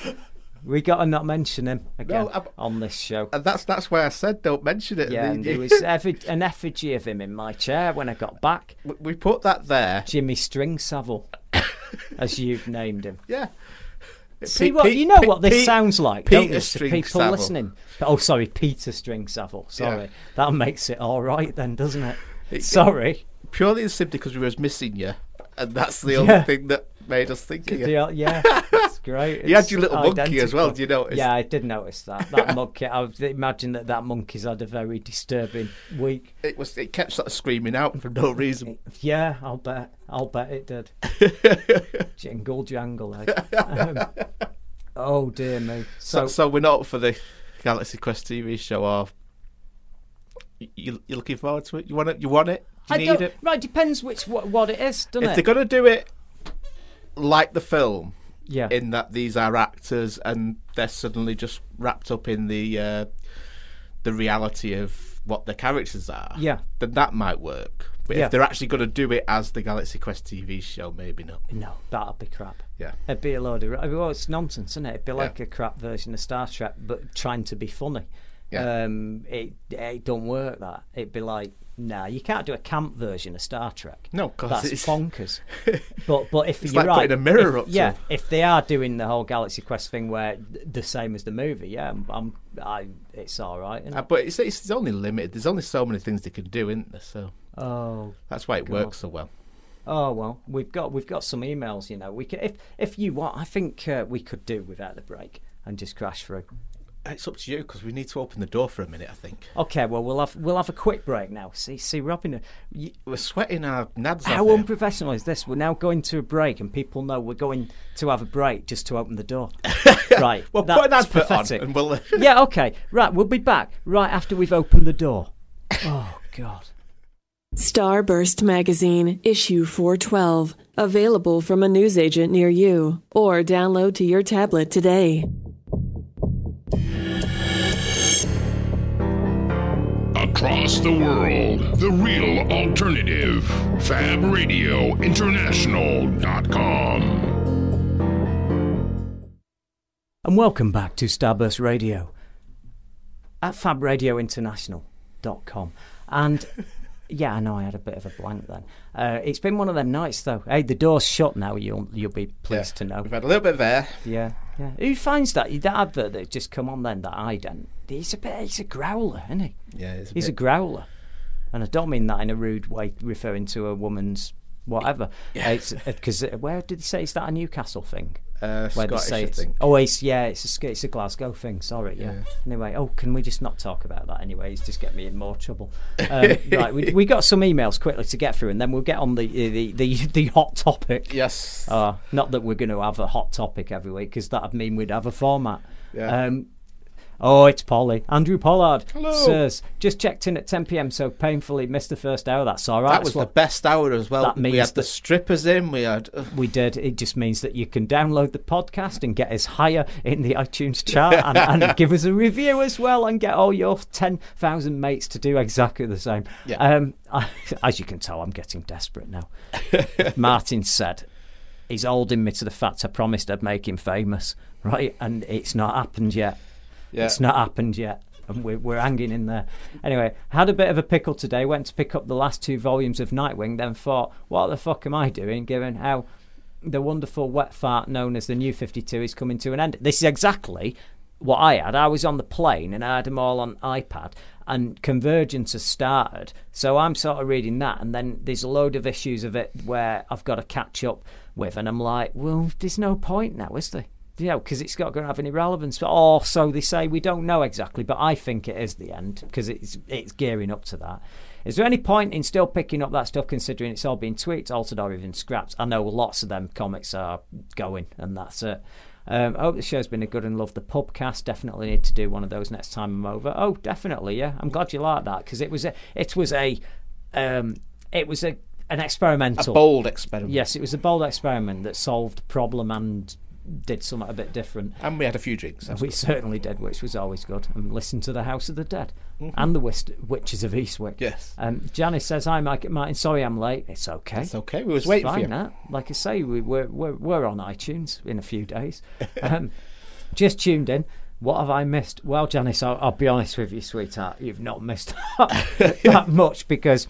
We got to not mention him again No, on this show. And that's that's why I said don't mention it. Yeah, And there was effi- an effigy of him in my chair when I got back. We- put that there. Jimmy String Savile, as you've named him. Yeah. See Pe- what Pe- you know Pe- what this sounds like, don't Peter you, to String people Savile. listening? Oh, sorry, Peter String Savile. Sorry, Yeah. that makes it all right then, doesn't it? It- sorry. Purely and simply because we was missing you, and that's the only thing that made us think of you. Yeah, it's great. You had your little monkey as well, identical. do you notice? Yeah, I did notice that. That monkey. I would imagine that that monkey's had a very disturbing week. It was. It kept sort of screaming out for no reason. Yeah, I'll bet. I'll bet it did. Jingle jangle. Eh? Um, oh dear me. So, So, so we're not for the Galaxy Quest TV show, or you, you're looking forward to it? You want it? You want it? Do I you don't, need it? right. Depends which what, what it is, doesn't If it? they're going to do it like the film, Yeah. in that these are actors and they're suddenly just wrapped up in the uh, the reality of what their characters are, Yeah. then that might work. But Yeah. if they're actually going to do it as the Galaxy Quest TV show, maybe not. No, that'd be crap. Yeah. It'd be a load of. Well, it's nonsense, isn't it? It'd be Yeah. like a crap version of Star Trek, but trying to be funny. Yeah. Um, it it don't work. That it'd be like, nah, you can't do a camp version of Star Trek. No, 'cause that's it's- bonkers. but but if It's you're like right, putting a mirror if- up yeah, them. if they are doing the whole Galaxy Quest thing where th- the same as the movie, yeah, I'm, I'm I, it's all right. Uh, but it's, it's only limited. There's only so many things they can do, isn't there? So Oh, that's why it God. works so well. Oh well, we've got we've got some emails. You know, we can if if you want, I think uh, we could do without the break and just crash through. It's up to you because we need to open the door for a minute. I think Okay, well we'll have we'll have a quick break now. See see Robin, uh, you, we're sweating our nads how off. unprofessional is this? We're now going to a break, and people know we're going to have a break just to open the door. right. Well, put an that's advert on pathetic. and we'll- yeah. Okay. Right. We'll be back right after we've opened the door. Oh God. Starburst Magazine, issue 412. Available from a newsagent near you. Or download to your tablet today. Across the world, the real alternative. FabRadioInternational.com. And welcome back to Starburst Radio at fabradiointernational.com. And yeah, I know I had a bit of a blank then. Uh, it's been one of them nights though. Hey, the door's shut now. You'll you'll be pleased to know. We've had a little bit of air. Yeah, yeah. Who finds that that advert that just come on then that ident? He's a bit. He's a growler, isn't he? Yeah, it's a he's a growler, and I don't mean that in a rude way, referring to a woman's whatever. Yeah. It's uh, because uh, where did he say is that a Newcastle thing? Uh, Where they Scottish, say it's, think. oh, it's yeah, it's a it's a Glasgow thing. Sorry, yeah. Yeah. Anyway, oh, can we just not talk about that? Anyway, it's just get me in more trouble. Um, right, we, we got some emails quickly to get through, and then we'll get on the the the, the hot topic. Yes. Uh, not that we're going to have a hot topic every week, because that'd mean we'd have a format. Yeah. Um, oh, it's Polly. Andrew Pollard Hello. says just checked in at 10 p.m. So painfully missed the first hour. That's all right. that That's was the what- best hour as well. That we means had the that- strippers in. We had. we did. It just means that you can download the podcast and get us higher in the iTunes chart and, and give us a review as well and get all your 10,000 mates to do exactly the same. Yeah. Um, I, as you can tell, I'm getting desperate now. Martin said he's holding me to the fact I promised I'd make him famous, right? And it's not happened yet. Yeah. It's not happened yet. And we're, we're hanging in there. Anyway, had a bit of a pickle today. Went to pick up the last two volumes of Nightwing, then thought, what the fuck am I doing given how the wonderful wet fart known as the New 52 is coming to an end? This is exactly what I had. I was on the plane and I had them all on iPad, and Convergence has started. So I'm sort of reading that, and then there's a load of issues of it where I've got to catch up with, and I'm like, well, there's no point now, is there? You know, because it's not going to have any relevance. Or so they say. We don't know exactly, but I think it is the end because it's it's gearing up to that. Is there any point in still picking up that stuff, considering it's all been tweaked, altered, or even scrapped? I know lots of them comics are going, and that's it. Um, I hope the show's been a good and love the pubcast. Definitely need to do one of those next time I'm over. Oh, definitely, yeah. I'm glad you like that because it was a it was a um, it was a an experimental, A bold experiment. Yes, it was a bold experiment that solved problem and did something a bit different. And we had a few drinks. We good. certainly did, which was always good. And listened to the House of the Dead and the Wist- Witches of Eastwick. Mm-hmm. Yes. Um, Janice says, "Hi, Mike. Martin. Sorry, I'm late. It's okay. It's okay. We was It's waiting for you. That. Like I say, we, we're, we're we're on iTunes in a few days. Um, just tuned in. What have I missed? Well, Janice, I'll, I'll be honest with you, sweetheart. You've not missed that much because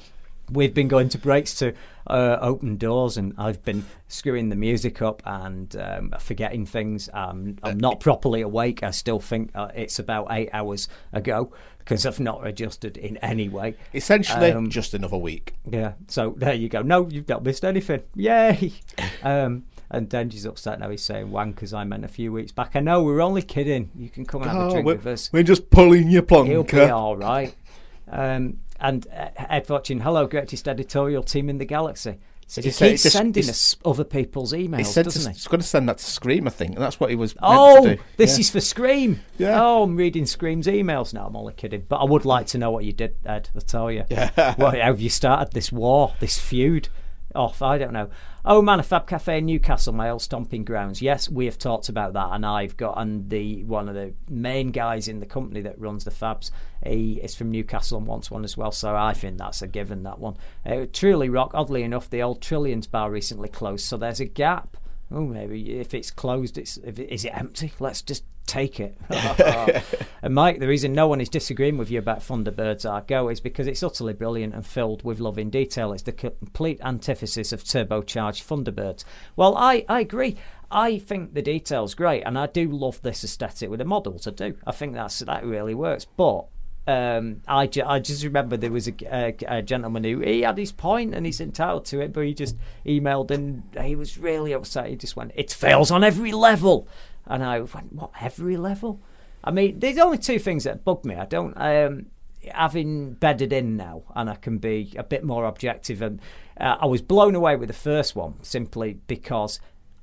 we've been going to breaks to uh, open doors, and I've been screwing the music up and um, forgetting things. Um, Uh, I'm not properly awake. I still think uh, it's about eight hours ago because I've not adjusted in any way. Essentially, Um, just another week. yeah, so there you go. No, you've not missed anything. Yay! um, and Denji's upset now. He's saying wankers. I meant a few weeks back. I know we are only kidding. You can come and have a Oh, drink with us. we're just pulling your He'll be plonker. all right. Um, and uh, Ed watching. Hello, greatest editorial team in the galaxy. So he keeps sending us other people's emails, He said doesn't to, he? he's going to send that to Scream, I think, and that's what he was. meant Oh, to do. this Yeah. is for Scream. Yeah. Oh, I'm reading Scream's emails now. I'm only kidding, but I would like to know what you did, Ed. I tell you. Yeah. Well, how have you started this war, this feud? Off, I don't know. Oh man, a Fab Cafe in Newcastle, my old stomping grounds. Yes, we have talked about that, and I've got and the one of the main guys in the company that runs the Fabs. He is from Newcastle and wants one as well, so I think that's a given. That one. Uh, truly rock. Oddly enough, the old Trillians bar recently closed, so there's a gap. Oh, maybe if it's closed, it's if it, is it empty? Let's just take it. and Mike, the reason no one is disagreeing with you about Thunderbirds Are Go is because it's utterly brilliant and filled with love in detail. It's the complete antithesis of turbocharged Thunderbirds. Well, I, I agree. I think the detail's great, and I do love this aesthetic with the models. I do. I think that's that really works, but um, I, ju- I just remember there was a, a, a gentleman who he had his point and he's entitled to it, but he just emailed and he was really upset. He just went, "It fails on every level," and I went, "What every level?" I mean, there's only two things that bug me. I don't. Um, having bedded in now, and I can be a bit more objective. And uh, I was blown away with the first one simply because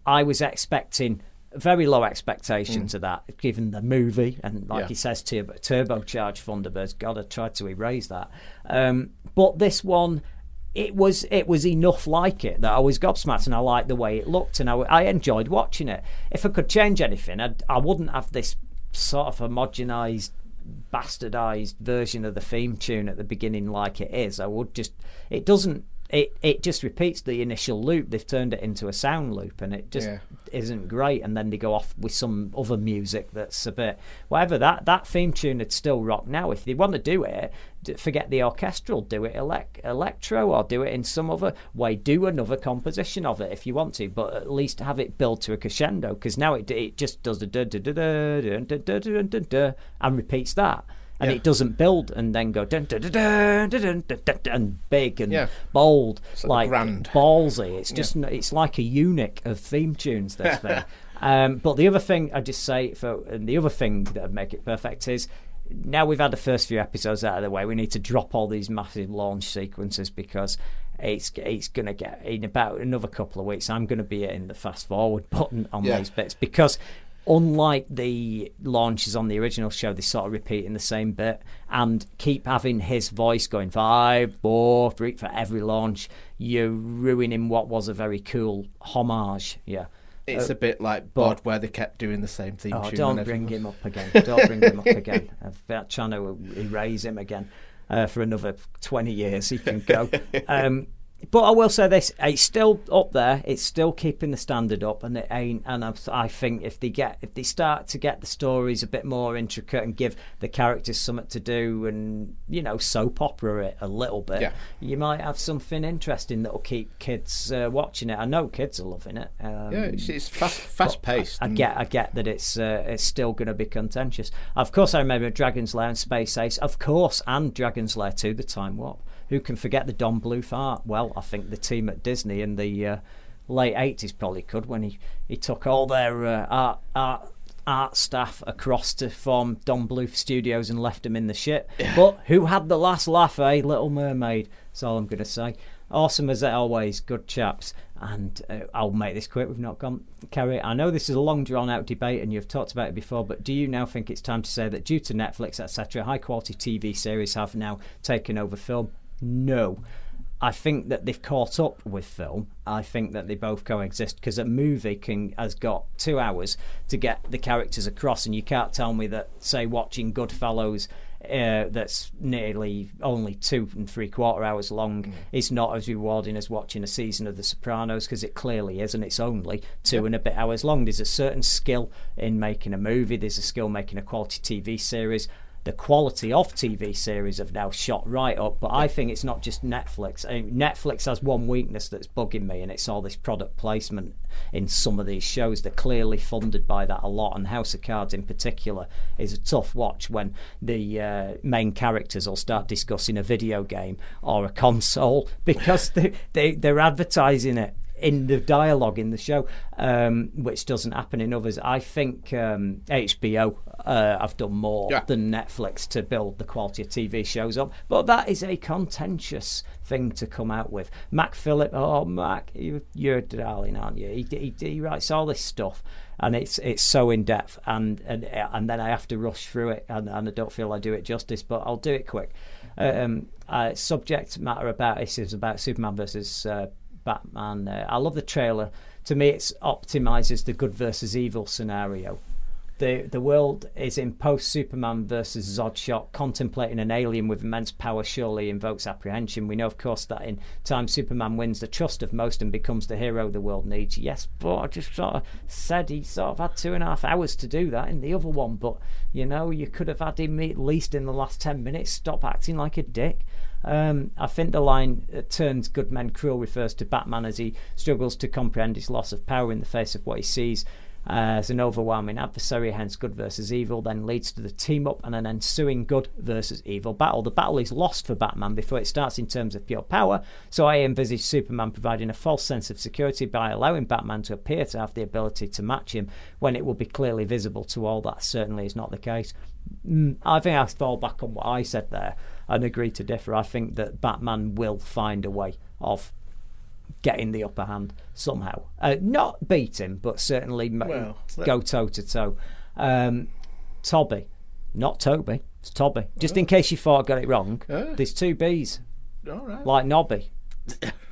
I was expecting very low expectations of that, given the movie, and like Yeah. he says, turbo, turbocharged Thunderbirds. God, I tried to erase that. Um, but this one, it was it was enough like it that I was gobsmacked, and I liked the way it looked, and I, I enjoyed watching it. If I could change anything, I'd, I wouldn't have this sort of homogenized bastardized version of the theme tune at the beginning like it is. I would just it doesn't it it just repeats the initial loop. They've turned it into a sound loop and it just Yeah. isn't great and then they go off with some other music that's a bit whatever that that theme tune would still rock now if they want to do it forget the orchestral do it elec- electro or do it in some other way do another composition of it if you want to but at least have it build to a crescendo because now it, it just does the da da da da da da da da and repeats that and yeah. it doesn't build and then go dun, dun, dun, dun, dun, and big and yeah. bold, it's like, like ballsy. It's just yeah. it's like a eunuch of theme tunes. This thing. Um, but the other thing I just say for and the other thing that would make it perfect is now we've had the first few episodes out of the way. We need to drop all these massive launch sequences because it's it's going to get in about another couple of weeks. I'm going to be in the fast forward button on yeah. these bits because unlike the launches on the original show, they sort of repeat in the same bit and keep having his voice going five, four, three for every launch. You're ruining what was a very cool homage. Yeah. It's Uh, a bit like Bod, where they kept doing the same thing. Oh, don't bring him up again. Don't bring him up again. I'm trying to erase him again uh, for another 20 years. He can go. Um, but I will say this: it's still up there. It's still keeping the standard up, and it ain't. And I, I think if they get, if they start to get the stories a bit more intricate and give the characters something to do, and you know, soap opera it a little bit, Yeah. you might have something interesting that'll keep kids uh, watching it. I know kids are loving it. Um, Yeah, it's, it's fast, fast paced. I get, I get that it's uh, it's still going to be contentious. Of course, I remember Dragon's Lair and Space Ace, of course, and Dragon's Lair 2, the Time Warp. Who can forget the Don Bluth art? Well, I think the team at Disney in the uh, late 80s probably could when he, he took all their uh, art, art art staff across to form Don Bluth Studios and left them in the shit. But who had the last laugh, eh? Little Mermaid. That's all I'm going to say. Awesome as always, good chaps. And uh, I'll make this quick. We've not gone carry. I know this is a long, drawn-out debate, and you've talked about it before. But do you now think it's time to say that due to Netflix, etc., high-quality TV series have now taken over film? No. I think that they've caught up with film. I think that they both coexist because a movie can has got two hours to get the characters across, and you can't tell me that, say, watching Goodfellas. Uh, that's nearly only two and three quarter hours long Mm. is not as rewarding as watching a season of The Sopranos because it clearly is, and it's only two Yep. and a bit hours long. There's a certain skill in making a movie. There's a skill making a quality TV series. The quality of TV series have now shot right up, but I think it's not just Netflix. I mean, Netflix has one weakness that's bugging me, and it's all this product placement in some of these shows. They're clearly funded by that a lot, and House of Cards in particular is a tough watch when the uh, main characters will start discussing a video game or a console because they, they, they're advertising it in the dialogue in the show, um, which doesn't happen in others. I think um, HBO uh, have done more Yeah. than Netflix to build the quality of TV shows up, but that is a contentious thing to come out with. Mac Phillip, oh Mac, you, you're a darling, aren't you? He, he, he writes all this stuff. And it's it's so in depth, and, and and then I have to rush through it, and, and I don't feel I do it justice, but I'll do it quick. Um, uh, subject matter about this is about Superman versus uh, Batman. Uh, I love the trailer. To me, it optimizes the good versus evil scenario. The the world is in post Superman versus Zod shot, contemplating an alien with immense power surely invokes apprehension. We know, of course, that in time Superman wins the trust of most and becomes the hero the world needs. Yes, but I just sort of said he sort of had two and a half hours to do that in the other one, but you know, you could have had him at least in the last ten minutes. Stop acting like a dick. Um, I think the line uh, turns good men cruel refers to Batman as he struggles to comprehend his loss of power in the face of what he sees uh, as an overwhelming adversary, hence good versus evil, then leads to the team up and an ensuing good versus evil battle. The battle is lost for Batman before it starts in terms of pure power, so I envisage Superman providing a false sense of security by allowing Batman to appear to have the ability to match him when it will be clearly visible to all that certainly is not the case. Mm, I think I fall back on what I said there and agree to differ. I think that Batman will find a way of getting the upper hand somehow. Uh, not beat him, but certainly ma- Well, go toe to toe. Um, Toby, not Toby, it's Toby. Just in case you thought I got it wrong, Oh. there's two B's, All right. like Nobby.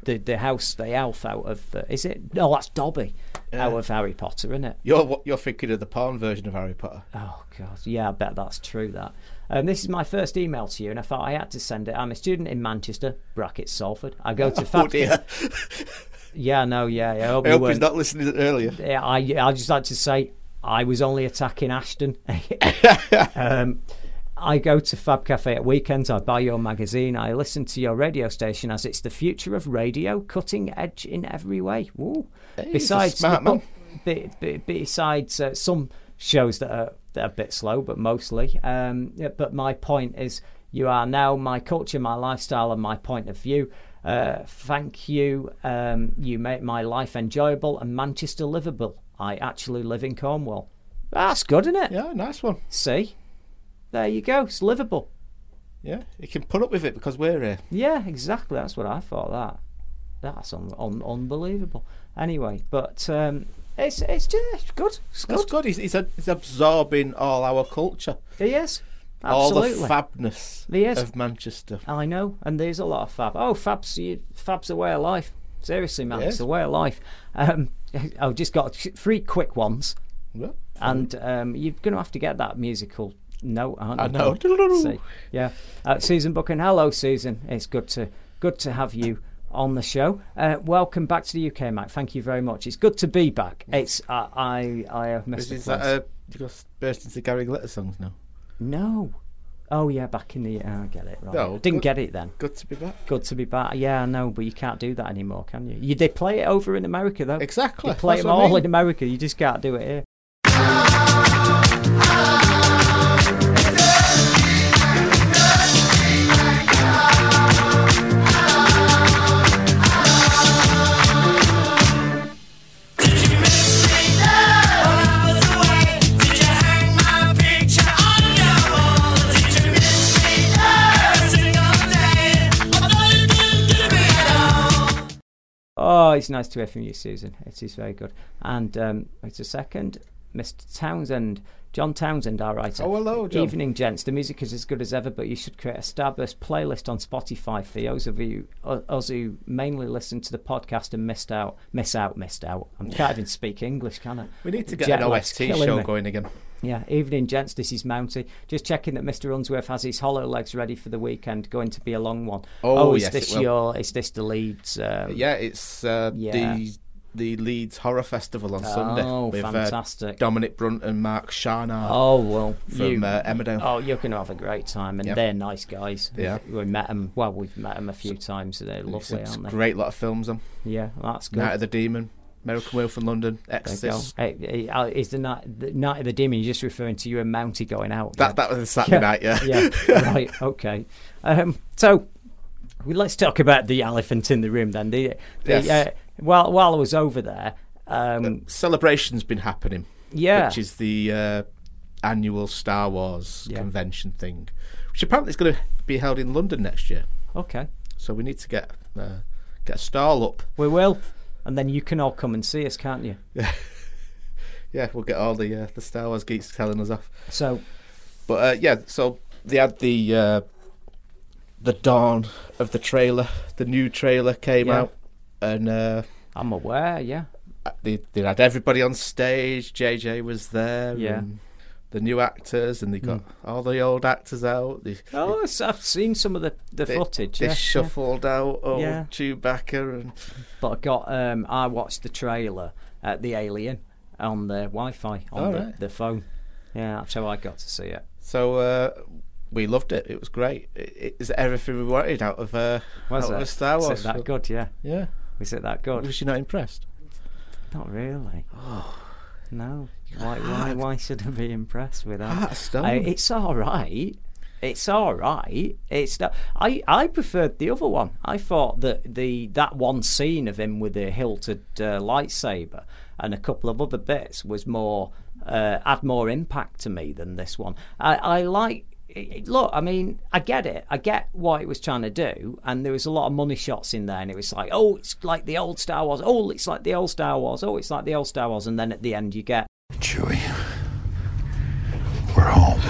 the the house, the elf out of uh, is it? No, that's Dobby out of Harry Potter, isn't it? You're you're thinking of the porn version of Harry Potter. Oh god, yeah, I bet that's true. That um, this is my first email to you, and I thought I had to send it. I'm a student in Manchester, brackets Salford. I go to Oh Fab. dear. Yeah, no, yeah, yeah. I hope, I hope he's weren't- listening earlier. Yeah, I I just like to say I was only attacking Ashton. um, I go to Fab Cafe at weekends. I buy your magazine. I listen to your radio station as it's the future of radio, cutting edge in every way. Woo. Hey, besides, smart man. be- be- besides uh, some shows that are a bit slow, but mostly. Um, yeah, but my point is, you are now my culture, my lifestyle, and my point of view. Uh, thank you. Um, you make my life enjoyable and Manchester livable. I actually live in Cornwall. That's good, isn't it? Yeah, nice one. See, there you go. It's livable. Yeah, you can put up with it because we're here. Yeah, exactly. That's what I thought. That that's un- un- unbelievable. Anyway, but um, it's it's just it's good. It's That's good. good. He's, he's, he's absorbing all our culture, He is. Absolutely. all the fabness He is. of Manchester. I know, and there's a lot of fab. Oh, fab's you, fab's a way of life. Seriously, man, Yes. it's a way of life. Um, I've just got three quick ones, Yeah. and um, you're going to have to get that musical note, aren't I you? I know. Yeah, uh, Susan Buchan. Hello, Susan. It's good to good to have you on the show. Uh, welcome back to the UK, Mac. Thank you very much. It's good to be back. It's uh, I I have missed Is, that uh, you got burst into Gary Glitter songs now? No. Oh yeah, back in the. Uh, I get it. Right. No, didn't good- get it then. Good to be back. Good to be back. Yeah, I know, but you can't do that anymore, can you? You they play it over in America though. Exactly. They play That's them what I all mean. in America. You just can't do it here. Oh, it's nice to hear from you, Susan. It is very good. And um, wait a second, Mr. Townsend. John Townsend, our writer. Oh, hello, John. Evening, gents. The music is as good as ever, but you should create a Starburst playlist on Spotify for those of you uh, us who mainly listen to the podcast and missed out, miss out, missed out. I can't even speak English, can I? We need to get Jet an OST show me. going again. Yeah, evening, gents. This is Mounty. Just checking that Mr. Unsworth has his hollow legs ready for the weekend. Going to be a long one. Oh, is yes, this it will. your? Is this the Leeds? Um, Yeah, it's uh, Yeah. the the Leeds Horror Festival on Sunday. Oh, uh, fantastic. Dominic Brunt and Mark Charnock. Oh well, from you, uh, Emmerdale. Oh, you're going to have a great time, and Yep. they're nice guys. Yeah. we met them. Well, we've met them a few times. So they're lovely, It's aren't they? great lot of films on. Yeah, that's good. Night of the Demon, American Werewolf from London. Exorcist. Uh, is the night, the night of the demon? You're just referring to you and Mounty going out. That- yeah? that was a Saturday night, yeah. yeah. Right. Okay. Um, so, well, let's talk about the elephant in the room then. The, the, Yes. uh, while while I was over there, um, Celebration's been happening. Yeah. Which is the uh, annual Star Wars Yeah. convention thing, which apparently is going to be held in London next year. okay, So we need to get uh, get a stall up. we will, and then you can all come and see us, can't you? Yeah, yeah. we'll get all the uh, the Star Wars geeks telling us off. So, But uh, yeah, so they had the uh, the dawn of the trailer. The new trailer came Yeah. out, and uh, I'm aware. Yeah. they they had everybody on stage. JJ was there. Yeah. and the new actors, and they got Mm. all the old actors out. They, Oh, it's- I've seen some of the, the they, footage. They yeah, yeah. shuffled out old Yeah. Chewbacca and But I got um, I watched the trailer at the Alien on the Wi-Fi on Oh, the, right. the phone. Yeah, that's how I got to see it. so uh, we loved it. It was great. It, it everything we wanted out of uh, Was out it? of a Star Is it that good? Yeah. Yeah. Was it that good? Was she not impressed? Not really. Oh. No. Why? Why? Why should I be impressed with that? heart of stone. I- it's all right. It's all right. It's not, I I preferred the other one. I thought that the that one scene of him with the hilted uh, lightsaber and a couple of other bits was more uh, had more impact to me than this one. I I like. it- Look, I mean, I get it. I get what it was trying to do, and there was a lot of money shots in there, and it was like, oh, it's like the old Star Wars. Oh, it's like the old Star Wars. Oh, it's like the old Star Wars, and then at the end you get Chewie. We're home.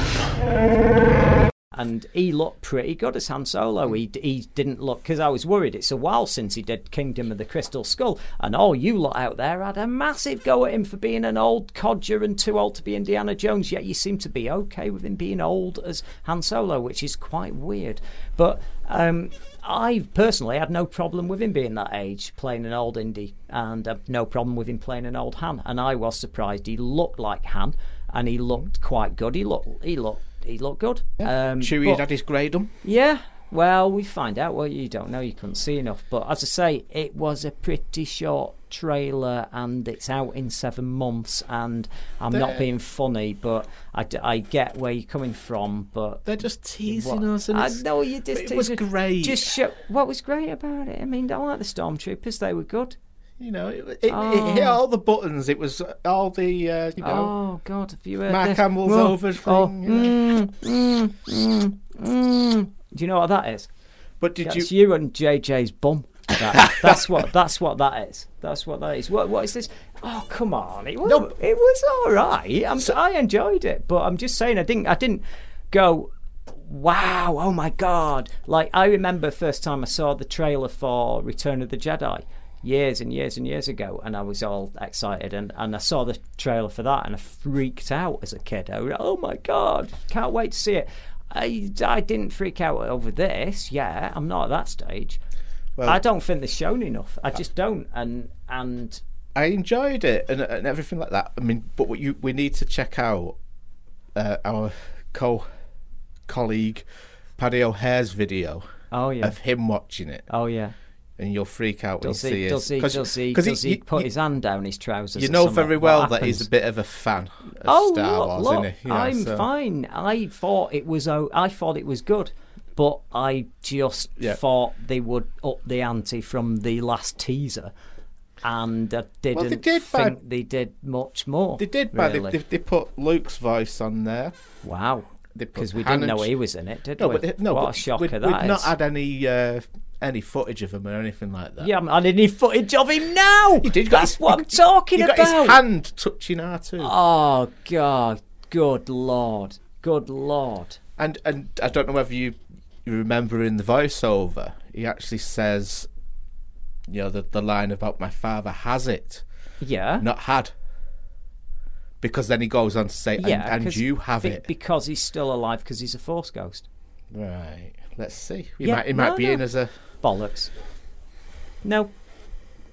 And he looked pretty good as Han Solo. He he didn't look because I was worried. It's a while since he did Kingdom of the Crystal Skull, and all you lot out there had a massive go at him for being an old codger and too old to be Indiana Jones. Yet you seem to be okay with him being old as Han Solo, which is quite weird. But um, I personally had no problem with him being that age, playing an old Indy, and uh, no problem with him playing an old Han. And I was surprised. He looked like Han, and he looked quite good. He looked he looked he looked good. Um, Chewie but- had his grade done. yeah, well, we find out. Well, you don't know, you couldn't see enough. But as I say, it was a pretty short trailer and it's out in seven months. And I'm not being funny, but I get where you're coming from. But They're just teasing What? us. And I know you just. It was great. Just show, what was great about it? I mean, I like the stormtroopers; they were good. You know, it, it, Oh. it hit all the buttons. It was all the, uh, you know, Oh God, have you heard Mark Hamill's Oh, over thing. oh, you know. mm, mm, mm, mm. Do you know what that is? But did That's you? you and JJ's bum. That, that's what. That's what that is. That's what that is. What? What is this? Oh come on! It was. It was all right. I'm, I enjoyed it, but I'm just saying I didn't. I didn't go. Wow! Oh my God! Like I remember first time I saw the trailer for Return of the Jedi years and years and years ago, and I was all excited, and, and I saw the trailer for that, and I freaked out as a kid. I was, oh my God! Can't wait to see it. I, I didn't freak out over this. Yeah, I'm not at that stage. Well- I don't think they're shown enough. I just don't. And and I enjoyed it and, and everything like that. I mean, but what you we need to check out uh, our co colleague Paddy O'Hare's video. Oh, yeah. of him watching it. Oh yeah. And you'll freak out when you see he? it. Does he? Does he? Does he you- put you- his hand down his trousers? You know very well that he's a bit of a fan of oh, Star look, Wars, look, isn't he? You know, I'm so- fine. I thought it was. I thought it was good, but I just Yeah. thought they would up the ante from the last teaser, and I didn't Well, they did think by- they did much more. They did, but really. they, they, they put Luke's voice on there. Wow. Because we didn't know he was in it, did no, we? But, no, what but a shocker we'd, that we'd not had any uh, any footage of him or anything like that. Yeah, I haven't had any footage of him now. You did. you That's his- what I'm talking you about. got his hand touching R2. Oh God, Good lord. Good lord. And and I don't know whether you, you remember in the voiceover, he actually says, you know, the the line about my father has it, Yeah. not had. Because then he goes on to say, and, yeah, and you have be- it. because he's still alive because he's a force ghost. Right. Let's see. He Yeah, might he might no, be no. in as a bollocks. No.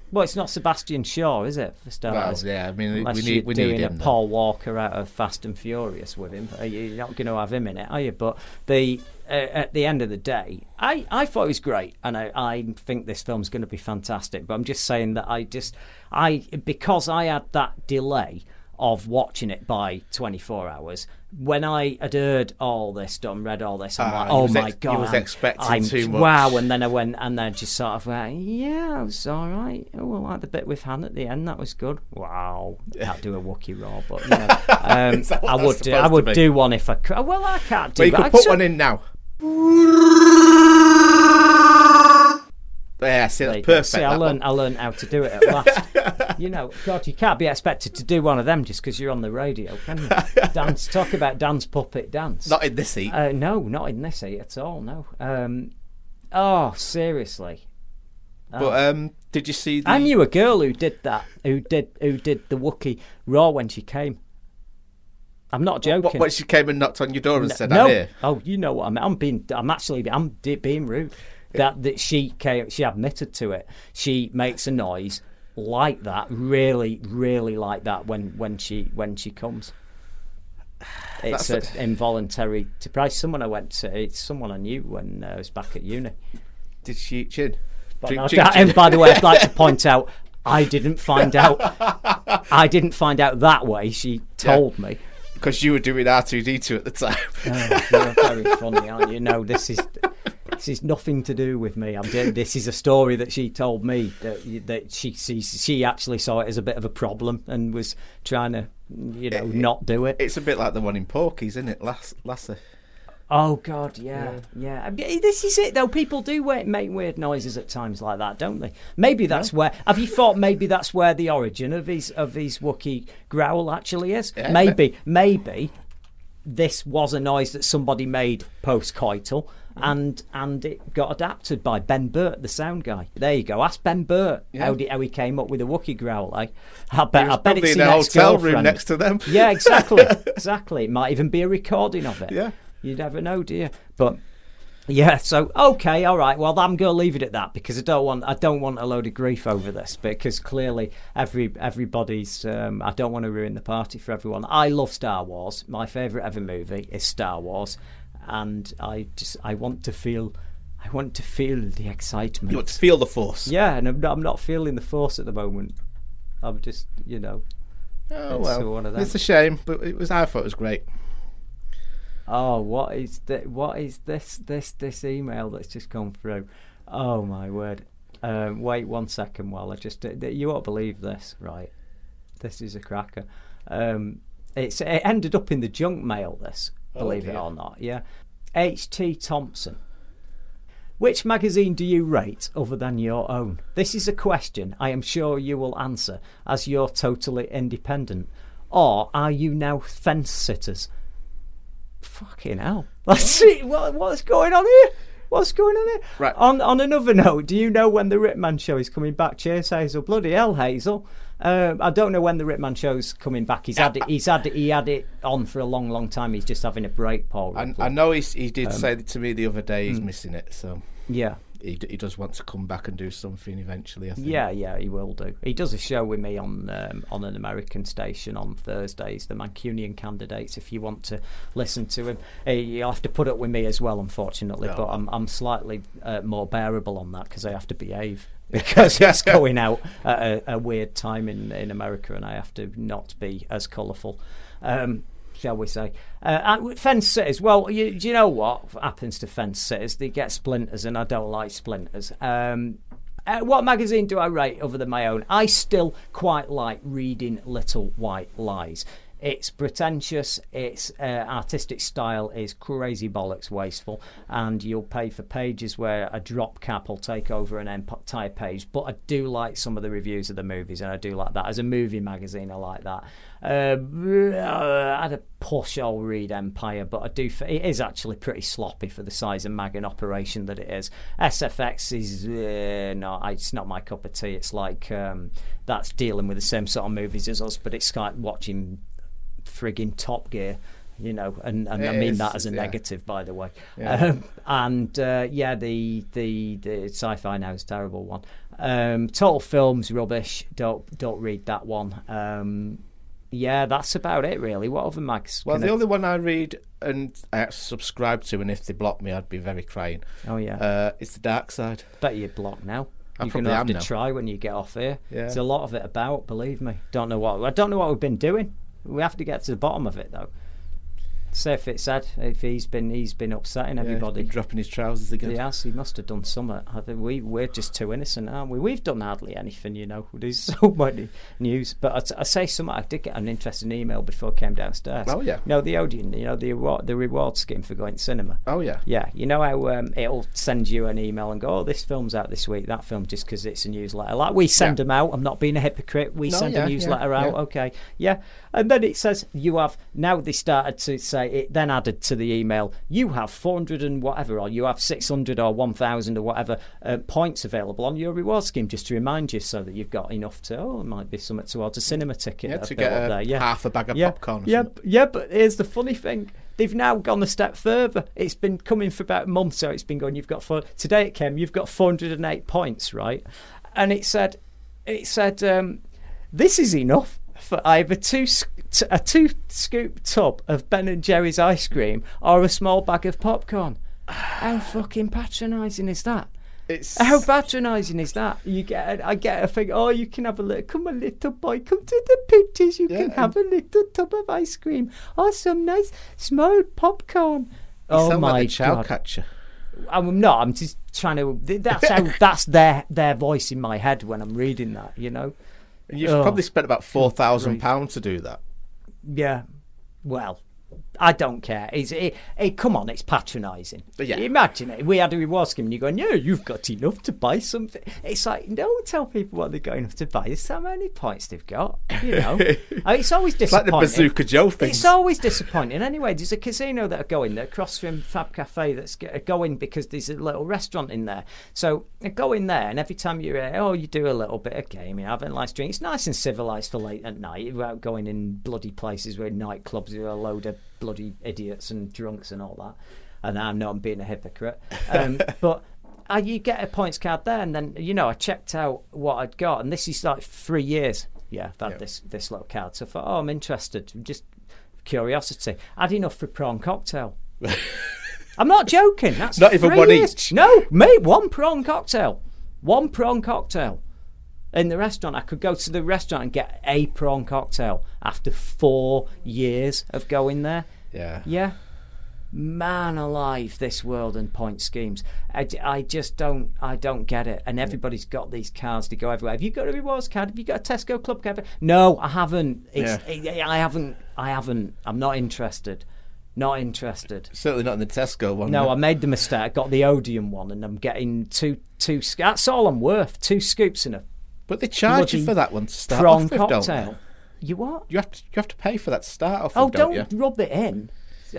Well, it's not Sebastian Shaw, is it? For starters. Well, yeah, I mean, we Unless need- you're we need doing him, a. Paul Walker out of Fast and Furious with him. You're not going to have him in it, are you? But the uh, at the end of the day, I, I thought it was great, and I, I think this film's going to be fantastic. But I'm just saying that I just I because I had that delay of watching it by 24 hours. When I had heard all this, done, read all this, I'm Ah, like, oh was my ex- god, was I'm- expecting I'm, too much. Wow, and then I went and then just sort of went, yeah, it was all right. Oh, I like the bit with Han at the end. That was good. Wow, can't do a Wookiee roar, but you know, um, Is that what I would do, I would do one if I could. Well, I can't do. Well, you but could I put so- one in now. Yeah, see, that's perfect. See, I learned. I learned how to do it at last. you know, God, you can't be expected to do one of them just because you're on the radio, can you? dance, talk about dance puppet dance. Not in this heat. Uh, no, not in this heat at all. No. Um, oh, seriously. Oh. But um, did you see the? I knew a girl who did that. Who did who did the Wookiee raw when she came. I'm not joking. What, when she came and knocked on your door and No- said, "I'm here." Oh, you know what I mean. I'm being. I'm actually. I'm being rude. That that she came. She admitted to it. She makes a noise like that. Really, really like that when when she when she comes. It's an involuntary surprise. Someone I went to. It's someone I knew when uh, I was back at uni. Did she eat chin? But Drink no, and by the way, I'd like to point out, I didn't find out. I didn't find out that way. She told me. because you were doing R two D two at the time. Oh, you're very funny, aren't you? No, this is this is nothing to do with me. I'm doing, this is a story that she told me that that she, she she actually saw it as a bit of a problem and was trying to you know not do it. It's a bit like the one in Porky's, isn't it? Lass, Lasser. Oh God, yeah, yeah. I mean, eh, This is it though. People do make weird noises at times like that, don't they? Maybe that's where. Have you thought maybe that's where the origin of his of his Wookiee growl actually is? Yeah, maybe, maybe this was a noise that somebody made post coital. And and it got adapted by Ben Burtt, the sound guy. There you go. Ask Ben Burtt how, did, how he came up with a Wookiee growl. Like, I bet, I bet it's in a hotel room next to them. Yeah, exactly, exactly. It might even be a recording of it. Yeah. You never know, dear. But yeah, so okay, all right. Well, I'm going to leave it at that because I don't want I don't want a load of grief over this because clearly every everybody's um, I don't want to ruin the party for everyone. I love Star Wars. My favorite ever movie is Star Wars, and I just I want to feel. I want to feel the excitement. You want to feel the force. Yeah, and I'm not, I'm not feeling the force at the moment. I'm just, you know. Oh well, one of them. it's a shame, but it was. I thought it was great. Oh, what is the, what is this this this email that's just come through? Oh my word! Um, wait one second while I just you won't believe this, right? This is a cracker. Um, it's it ended up in the junk mail. This, Oh, believe it or not, yeah. H. T. Thompson. Which magazine do you rate other than your own? This is a question I am sure you will answer as you're totally independent. Or are you now fence sitters? Fucking hell. Let's see what, what's going on here. What's going on here? Right. On on another note, do you know when the Ripman show is coming back? Cheers, Hazel. Bloody hell, Hazel. Um, I don't know when the Ripman show's coming back. He's had it. He's had it. He had it on for a long, long time. He's just having a break, Paul. I, I know he's, he did Um, say to me the other day he's mm. missing it, so Yeah. He, he does want to come back and do something eventually. I think. Yeah, yeah, he will do. He does a show with me on um, on an American station on Thursdays, the Mancunian candidates. If you want to listen to him, you'll have to put up with me as well, unfortunately. But. I'm I'm slightly uh, more bearable on that because I have to behave because it's going out at a, a weird time in in America, and I have to not be as colourful. Um, Shall we say? Uh, fence sitters. Well, you, do you know what happens to fence sitters? They get splinters, and I don't like splinters. Um, uh, what magazine do I rate other than my own? I still quite like reading Little White Lies. It's pretentious. Its uh, artistic style is crazy bollocks wasteful, and you'll pay for pages where a drop cap will take over an entire page. But I do like some of the reviews of the movies, and I do like that as a movie magazine. I like that. Uh, I had a push. I'll read Empire, but I do. f- It is actually pretty sloppy for the size of mag and operation that it is. SFX is uh, no, it's not my cup of tea. It's like um, that's dealing with the same sort of movies as us, but it's like watching frigging Top Gear. You know, and, and I mean is, that as a yeah. negative, by the way. Yeah. Um, and uh, yeah, the the the SciFiNow is a terrible one. Um, Total Films rubbish. Don't don't read that one. Um, yeah, that's about it really. What other mags? Well, the I- only one I read and I subscribe to, and if they block me, I'd be very crying. Oh, yeah. uh, it's the dark side. Bet you're blocked now. I You're probably gonna have to now. try when you get off here. Yeah. There's a lot of it about. Believe me. Don't know what I don't know what we've been doing. We have to get to the bottom of it though. Say if it's said if he's been he's been upsetting Yeah, he's everybody. been dropping his trousers again. Yes, he must have done something. We we're just too innocent, aren't we? We've done hardly anything, you know. There's so many news. But I, say something. I did get an interesting email before I came downstairs. Oh, yeah. No, the Odeon. You know the reward, the reward scheme for going to cinema. Oh yeah. Yeah, you know how um, it'll send you an email and go, "Oh, this film's out this week." That film just because it's a newsletter. Like we send Yeah. them out. I'm not being a hypocrite. We No, send yeah, a yeah, newsletter out. yeah. Okay, yeah, and then it says you have now. They started to say it. Then added to the email, you have 400 and whatever, or you have 600 or 1,000 or whatever uh, points available on your reward scheme, just to remind you, so that you've got enough to. Oh, it might be something towards a cinema ticket. Yeah, to get a there. Yeah. half a bag of yeah. popcorn or Yeah, yeah, but here's the funny thing. They've now gone a step further. It's been coming for about a month, so it's been going. You've got four. Today it came. You've got 408 points, right? And it said, it said, um, this is enough for either two a two scoop tub of Ben and Jerry's ice cream or a small bag of popcorn. How fucking patronising is that? It's How patronising is that? You get, I get a thing. Oh, you can have a little. Come a little boy, come to the pictures. You can have a little tub of ice cream or some nice small popcorn. Oh my like child god! catcher. I'm not. I'm just trying to. That's how. that's their their voice in my head when I'm reading that. You know. And you've Oh. probably spent about four thousand pounds to do that. Yeah. Well, I don't care. It's, it, it, come on, it's patronising. Yeah. Imagine it. We had a reward scheme and you're going, yeah, you've got enough to buy something. It's like, don't tell people what they've got enough to buy. It's how many points they've got. You know, oh, it's always It's like disappointing. the Bazooka Joe thing. It's always disappointing. Anyway, there's a casino that are going there across from Fab Cafe that's going because there's a little restaurant in there. So go in there, and every time you're there, oh, you do a little bit of gaming, having a nice drink. It's nice and civilised for late at night without going in bloody places where nightclubs are a load of bloody idiots and drunks and all that. And I'm not being a hypocrite. Um, but uh, you get a points card there, and then you know I checked out what I'd got, and this is like three years. Yeah, I've had this this little card. So I thought, oh, I'm interested. Just curiosity. I had enough for prawn cocktail. I'm not joking. That's Not even one years. each. No, mate, one prawn cocktail. One prawn cocktail. In the restaurant, I could go to the restaurant and get a prawn cocktail after four years of going there. Yeah. Yeah. Man alive, this world and point schemes. I just don't, I don't get it. And everybody's got these cards to go everywhere. Have you got a rewards card? Have you got a Tesco club card? No, I haven't. It's, I I haven't. I haven't. I'm not interested. Not interested. Certainly not in the Tesco one. No, I made the mistake. I got the Odeon one, and I'm getting two two. That's all I'm worth. Two scoops in a. But they charge you for that one to start prawn off with, don't cocktail. they? You what? You have to you have to pay for that to start off Oh, with, don't, don't rub it in.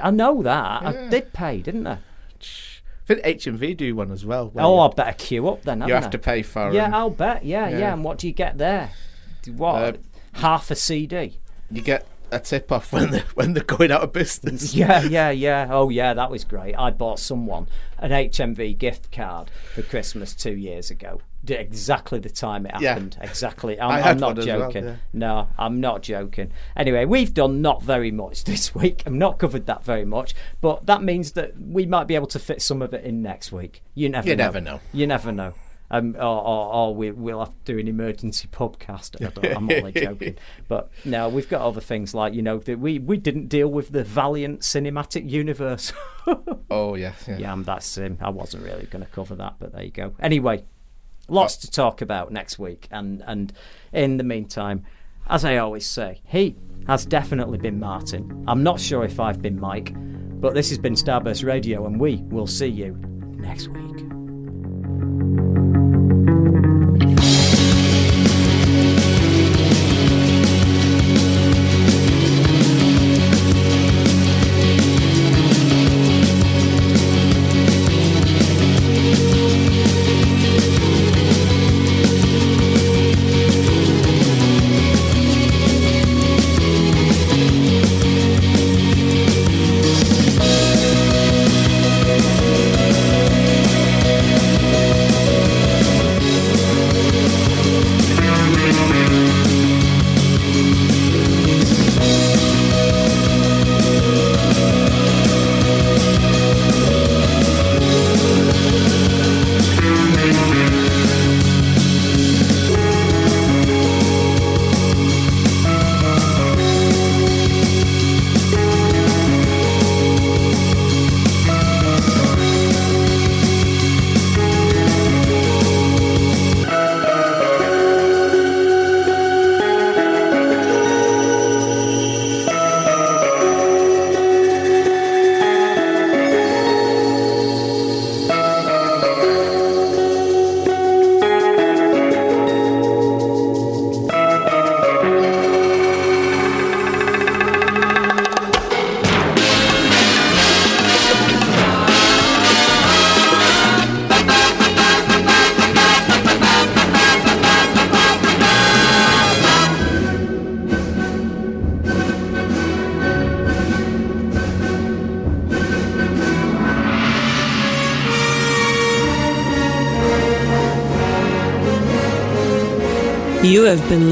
I know that. I did pay, didn't I? I think HMV do one as well. Oh, I better queue up then. You have I? to pay for Yeah, them. I'll bet. Yeah, yeah, Yeah. And what do you get there? What? Uh, Half a CD. You get a tip off when they when they're going out of business. Yeah, yeah, yeah. Oh, yeah, that was great. I bought someone an HMV gift card for Christmas two years ago. Exactly the time it Yeah. happened. Exactly. I'm, I'm not as well, joking. yeah. No, I'm not joking. Anyway, we've done not very much this week. I've not covered that very much, but that means that we might be able to fit some of it in next week. You never You know. never know. You never know. Um, or, or, or we, we'll have to do an emergency podcast. I don't, I'm only joking, but no, we've got other things like you know that we, we didn't deal with the Valiant cinematic universe. Oh yeah, yeah. yeah, that's um, I wasn't really going to cover that, but there you go. Anyway, lots to talk about next week, and and in the meantime, as I always say, he has definitely been Martin. I'm not sure if I've been Mike, but this has been Starburst Radio, and we will see you next week.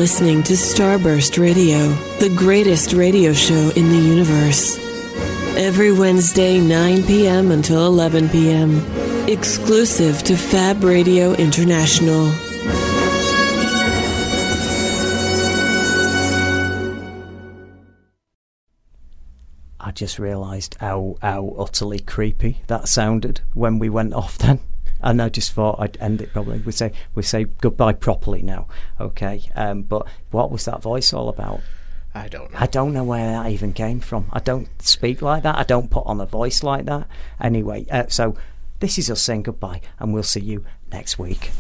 Listening to Starburst Radio, the greatest radio show in the universe. Every Wednesday, 9 p.m. until 11 p.m., exclusive to Fab Radio International. I just realised how how utterly creepy that sounded when we went off then. And I just thought I'd end it probably. We say we say goodbye properly now, okay? Um, but what was that voice all about? I don't know. I don't know where that even came from. I don't speak like that. I don't put on a voice like that. Anyway, uh, so this is us saying goodbye, and we'll see you next week.